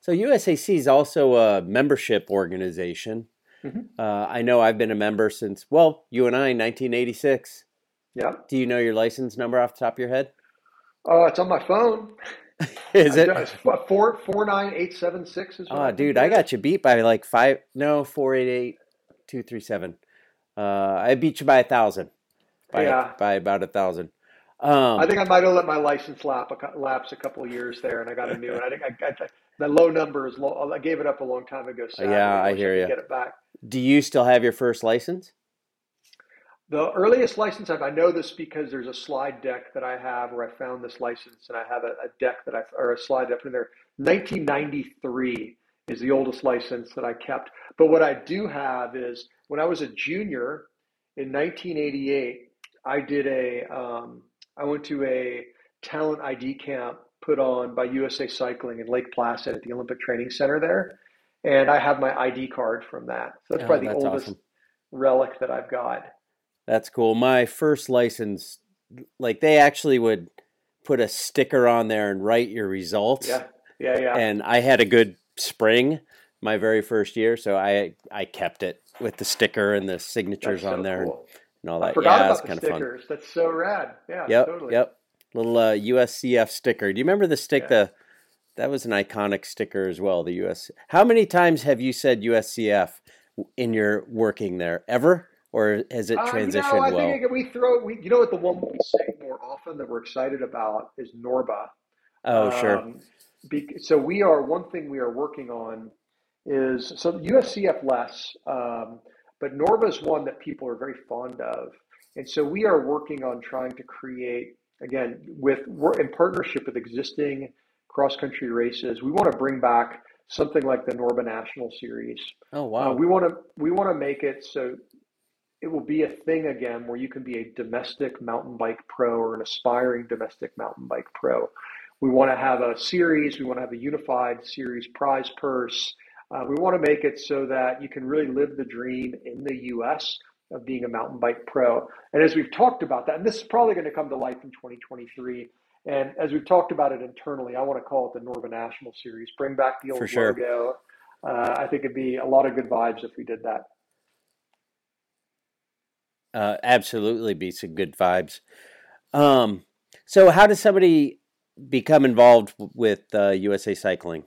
So USAC is also a membership organization. Mm-hmm. Uh, I know I've been a member since well, you and I, 1986. Yeah. Do you know your license number off the top of your head? Oh, it's on my phone. is it four four nine eight seven six? Is oh, dude, I got you beat by like five. No, four eight eight two three seven. Uh, I beat you by a thousand. By, yeah. by about a thousand. Um, I think I might have let my license lap a, lapse a couple of years there, and I got a new one. I think I, I, the low number is low. I gave it up a long time ago. yeah, I hear you. Get it back. Do you still have your first license? The earliest license I've, I know this because there's a slide deck that I have where I found this license, and I have a, a deck that I or a slide deck in there. 1993 is the oldest license that I kept. But what I do have is when I was a junior in 1988, I did a um, I went to a talent ID camp put on by USA Cycling in Lake Placid at the Olympic Training Center there, and I have my ID card from that. So that's oh, probably the oldest awesome. relic that I've got. That's cool. My first license, like they actually would put a sticker on there and write your results. Yeah, yeah, yeah. And I had a good spring my very first year, so I I kept it with the sticker and the signatures on there cool. and, all that. I forgot yeah, about the stickers. Fun. That's so rad. Yeah, yep, totally. Yep. Little uh, USCF sticker. Do you remember the stick? Yeah. The that was an iconic sticker as well. The US. How many times have you said USCF in your working there? Ever? Or has it transitioned uh, you know, I well? think we throw. We, you know what the one we say more often that we're excited about is Norba. Oh, um, sure. Be, so we are one thing we are working on is so USCF less, um, but Norba is one that people are very fond of, and so we are working on trying to create again with we're in partnership with existing cross country races. We want to bring back something like the Norba National Series. Oh wow! Uh, we want to we want to make it so it will be a thing again where you can be a domestic mountain bike pro or an aspiring domestic mountain bike pro. We want to have a series, we want to have a unified series prize purse. Uh, we want to make it so that you can really live the dream in the US of being a mountain bike pro. And as we've talked about that, and this is probably going to come to life in 2023. And as we've talked about it internally, I want to call it the Norba National Series. Bring back the old sure. logo. Uh, I think it'd be a lot of good vibes if we did that. Uh, absolutely be some good vibes. Um, so, how does somebody become involved with uh, USA Cycling?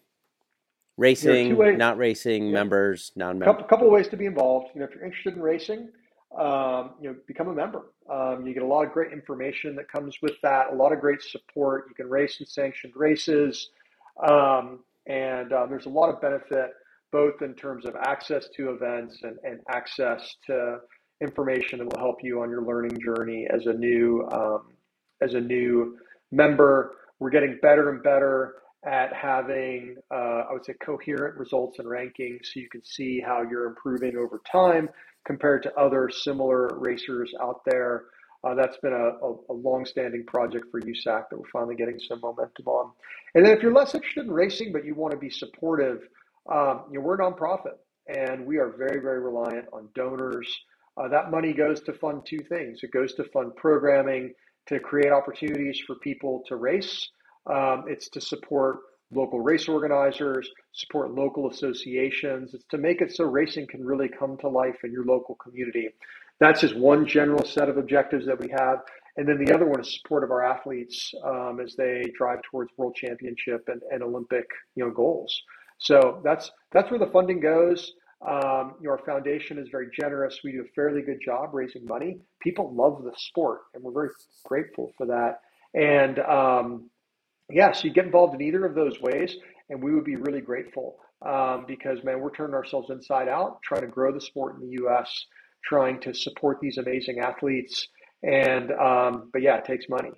Racing, not racing, yeah. members, non-members. Couple, couple of ways to be involved. You know, if you're interested in racing, um, you know, become a member. Um, you get a lot of great information that comes with that. A lot of great support. You can race in sanctioned races, um, and uh, there's a lot of benefit both in terms of access to events and, and access to information that will help you on your learning journey as a new um, as a new member. We're getting better and better at having, uh, I would say, coherent results and rankings, so you can see how you're improving over time compared to other similar racers out there. Uh, that's been a, a, a long-standing project for USAC that we're finally getting some momentum on. And then if you're less interested in racing, but you want to be supportive, um, you know, we're a nonprofit, and we are very, very reliant on donors uh, that money goes to fund two things. It goes to fund programming to create opportunities for people to race. Um, it's to support local race organizers, support local associations. It's to make it so racing can really come to life in your local community. That's just one general set of objectives that we have. And then the other one is support of our athletes um, as they drive towards world championship and, and Olympic you know goals. So that's that's where the funding goes. Um, you know, our foundation is very generous. We do a fairly good job raising money. People love the sport, and we're very grateful for that. And um, yeah, so you get involved in either of those ways, and we would be really grateful um, because, man, we're turning ourselves inside out, trying to grow the sport in the U.S., trying to support these amazing athletes. And um, but yeah, it takes money.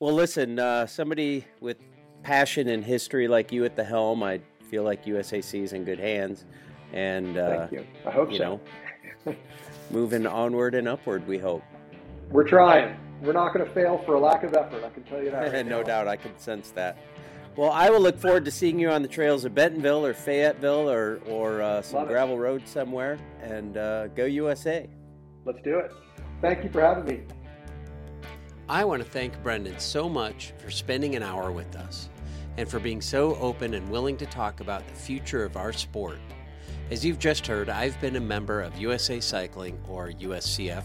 Well, listen, uh, somebody with passion and history like you at the helm, I feel like USAC is in good hands and uh, thank you. I hope you so. know, moving onward and upward. We hope. We're trying. We're not going to fail for a lack of effort. I can tell you that. Right no now. doubt. I can sense that. Well, I will look forward to seeing you on the trails of Bentonville or Fayetteville or or uh, some gravel road somewhere. And uh, go USA! Let's do it. Thank you for having me. I want to thank Brendan so much for spending an hour with us and for being so open and willing to talk about the future of our sport. As you've just heard, I've been a member of USA Cycling, or USCF,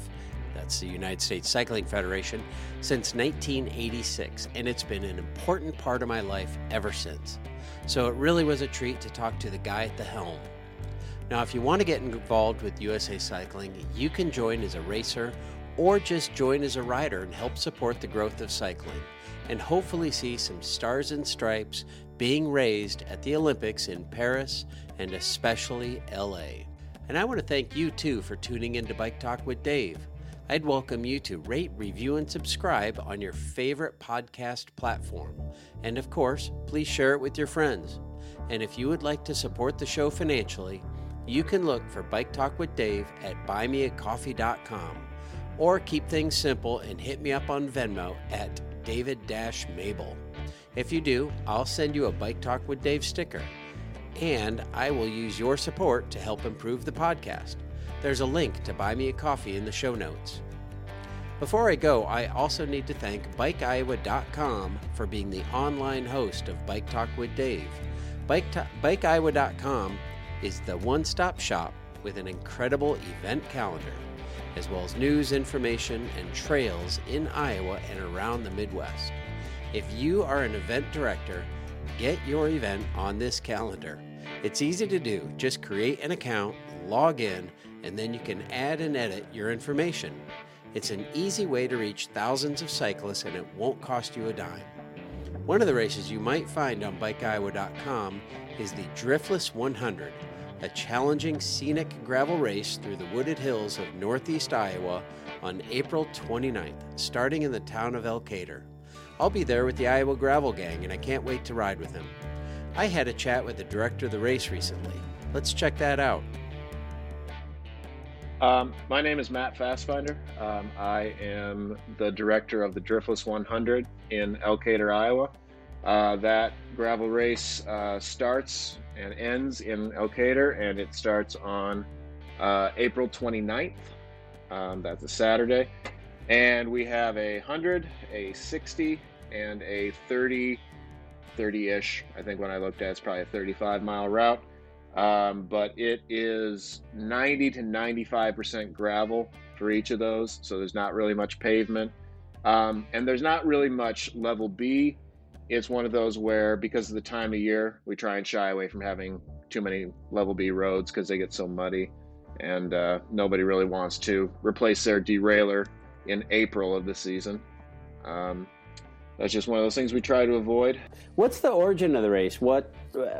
that's the United States Cycling Federation, since 1986, and it's been an important part of my life ever since. So it really was a treat to talk to the guy at the helm. Now, if you want to get involved with USA Cycling, you can join as a racer or just join as a rider and help support the growth of cycling and hopefully see some stars and stripes being raised at the Olympics in Paris and especially LA. And I want to thank you too for tuning in to Bike Talk with Dave. I'd welcome you to rate, review, and subscribe on your favorite podcast platform. And of course, please share it with your friends. And if you would like to support the show financially, you can look for Bike Talk with Dave at buymeacoffee.com or keep things simple and hit me up on Venmo at David Mable. If you do, I'll send you a Bike Talk with Dave sticker, and I will use your support to help improve the podcast. There's a link to buy me a coffee in the show notes. Before I go, I also need to thank BikeIowa.com for being the online host of Bike Talk with Dave. Bike BikeIowa.com is the one stop shop with an incredible event calendar as well as news, information, and trails in Iowa and around the Midwest. If you are an event director, get your event on this calendar. It's easy to do. Just create an account, log in, and then you can add and edit your information. It's an easy way to reach thousands of cyclists and it won't cost you a dime. One of the races you might find on BikeIowa.com is the Driftless 100 a challenging scenic gravel race through the wooded hills of northeast Iowa on April 29th, starting in the town of Elkader. I'll be there with the Iowa Gravel Gang, and I can't wait to ride with him. I had a chat with the director of the race recently. Let's check that out. Um, my name is Matt Fastfinder. Um, I am the director of the Driftless 100 in Elkader, Iowa. Uh, that gravel race uh, starts and ends in Elkader, and it starts on uh, April 29th. Um, that's a Saturday. And we have a 100, a 60, and a 30, 30 ish. I think when I looked at it, it's probably a 35 mile route. Um, but it is 90 to 95% gravel for each of those. So there's not really much pavement. Um, and there's not really much level B it's one of those where because of the time of year we try and shy away from having too many level b roads because they get so muddy and uh, nobody really wants to replace their derailleur in april of the season. Um, that's just one of those things we try to avoid. What's the origin of the race? What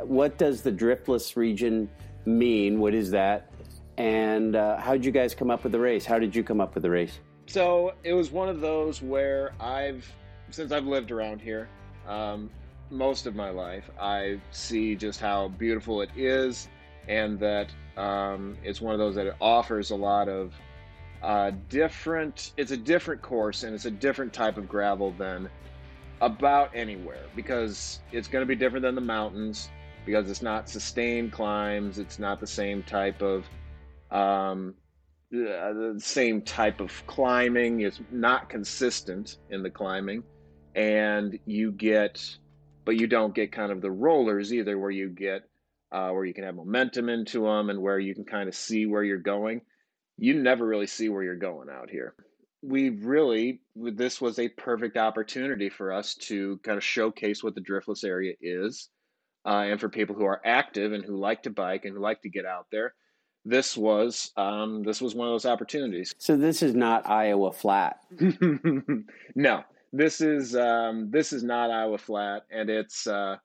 what does the driftless region mean? What is that? And uh, how did you guys come up with the race? How did you come up with the race? So it was one of those where i've since i've lived around here um, most of my life. I see just how beautiful it is, and that um, it's one of those that it offers a lot of uh, different. It's a different course, and it's a different type of gravel than about anywhere because it's going to be different than the mountains because it's not sustained climbs. It's not the same type of um, the same type of climbing. It's not consistent in the climbing and you get, but you don't get kind of the rollers either, where you get uh, where you can have momentum into them and where you can kind of see where you're going. You never really see where you're going out here. We really, this was a perfect opportunity for us to kind of showcase what the driftless area is. Uh, and for people who are active and who like to bike and who like to get out there, this was um, this was one of those opportunities. So this is not Iowa flat. no, this is um, this is not Iowa Flat, and it's uh,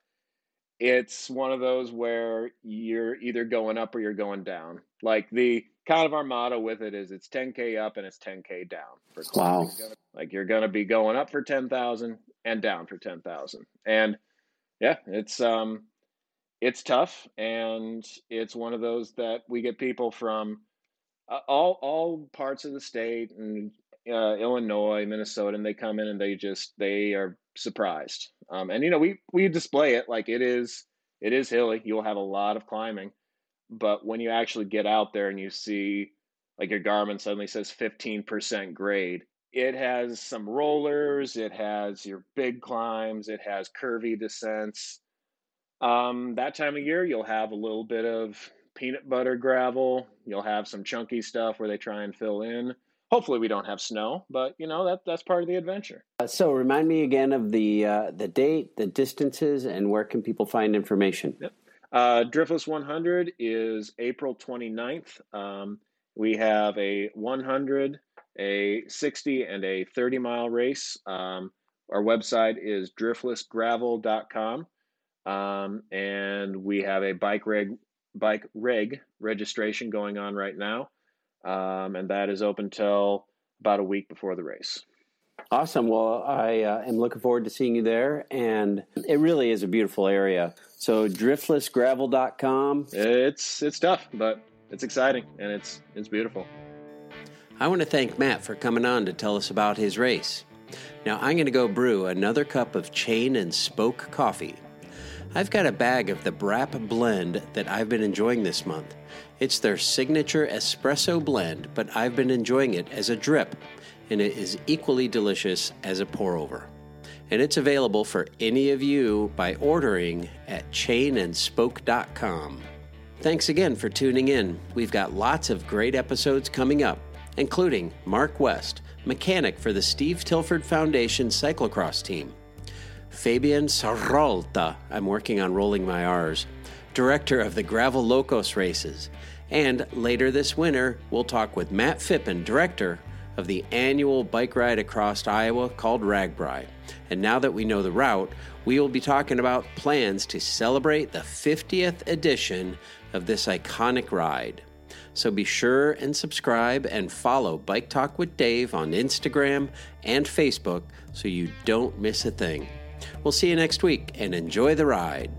it's one of those where you're either going up or you're going down. Like the kind of our motto with it is it's 10k up and it's 10k down. For wow! You're gonna, like you're going to be going up for 10,000 and down for 10,000, and yeah, it's um, it's tough, and it's one of those that we get people from uh, all all parts of the state and uh, Illinois, Minnesota, and they come in and they just they are surprised. Um, and you know, we we display it like it is it is hilly. You'll have a lot of climbing, but when you actually get out there and you see like your Garmin suddenly says 15% grade, it has some rollers, it has your big climbs, it has curvy descents. Um, that time of year, you'll have a little bit of peanut butter gravel. You'll have some chunky stuff where they try and fill in. Hopefully, we don't have snow, but you know that that's part of the adventure. Uh, so, remind me again of the uh, the date, the distances, and where can people find information? Yep. Uh, Driftless 100 is April 29th. Um, we have a 100, a 60, and a 30 mile race. Um, our website is driftlessgravel.com. Um, and we have a bike reg bike reg registration going on right now, um, and that is open till about a week before the race. Awesome. Well, I uh, am looking forward to seeing you there, and it really is a beautiful area. So, driftlessgravel.com. It's it's tough, but it's exciting and it's it's beautiful. I want to thank Matt for coming on to tell us about his race. Now, I'm going to go brew another cup of chain and spoke coffee. I've got a bag of the Brap blend that I've been enjoying this month. It's their signature espresso blend, but I've been enjoying it as a drip, and it is equally delicious as a pour over. And it's available for any of you by ordering at chainandspoke.com. Thanks again for tuning in. We've got lots of great episodes coming up, including Mark West, mechanic for the Steve Tilford Foundation cyclocross team. Fabian Sarolta, I'm working on rolling my R's, director of the Gravel Locos races. And later this winter, we'll talk with Matt Phippen, director of the annual bike ride across Iowa called RAGBRAI. And now that we know the route, we will be talking about plans to celebrate the 50th edition of this iconic ride. So be sure and subscribe and follow Bike Talk with Dave on Instagram and Facebook so you don't miss a thing. We'll see you next week and enjoy the ride.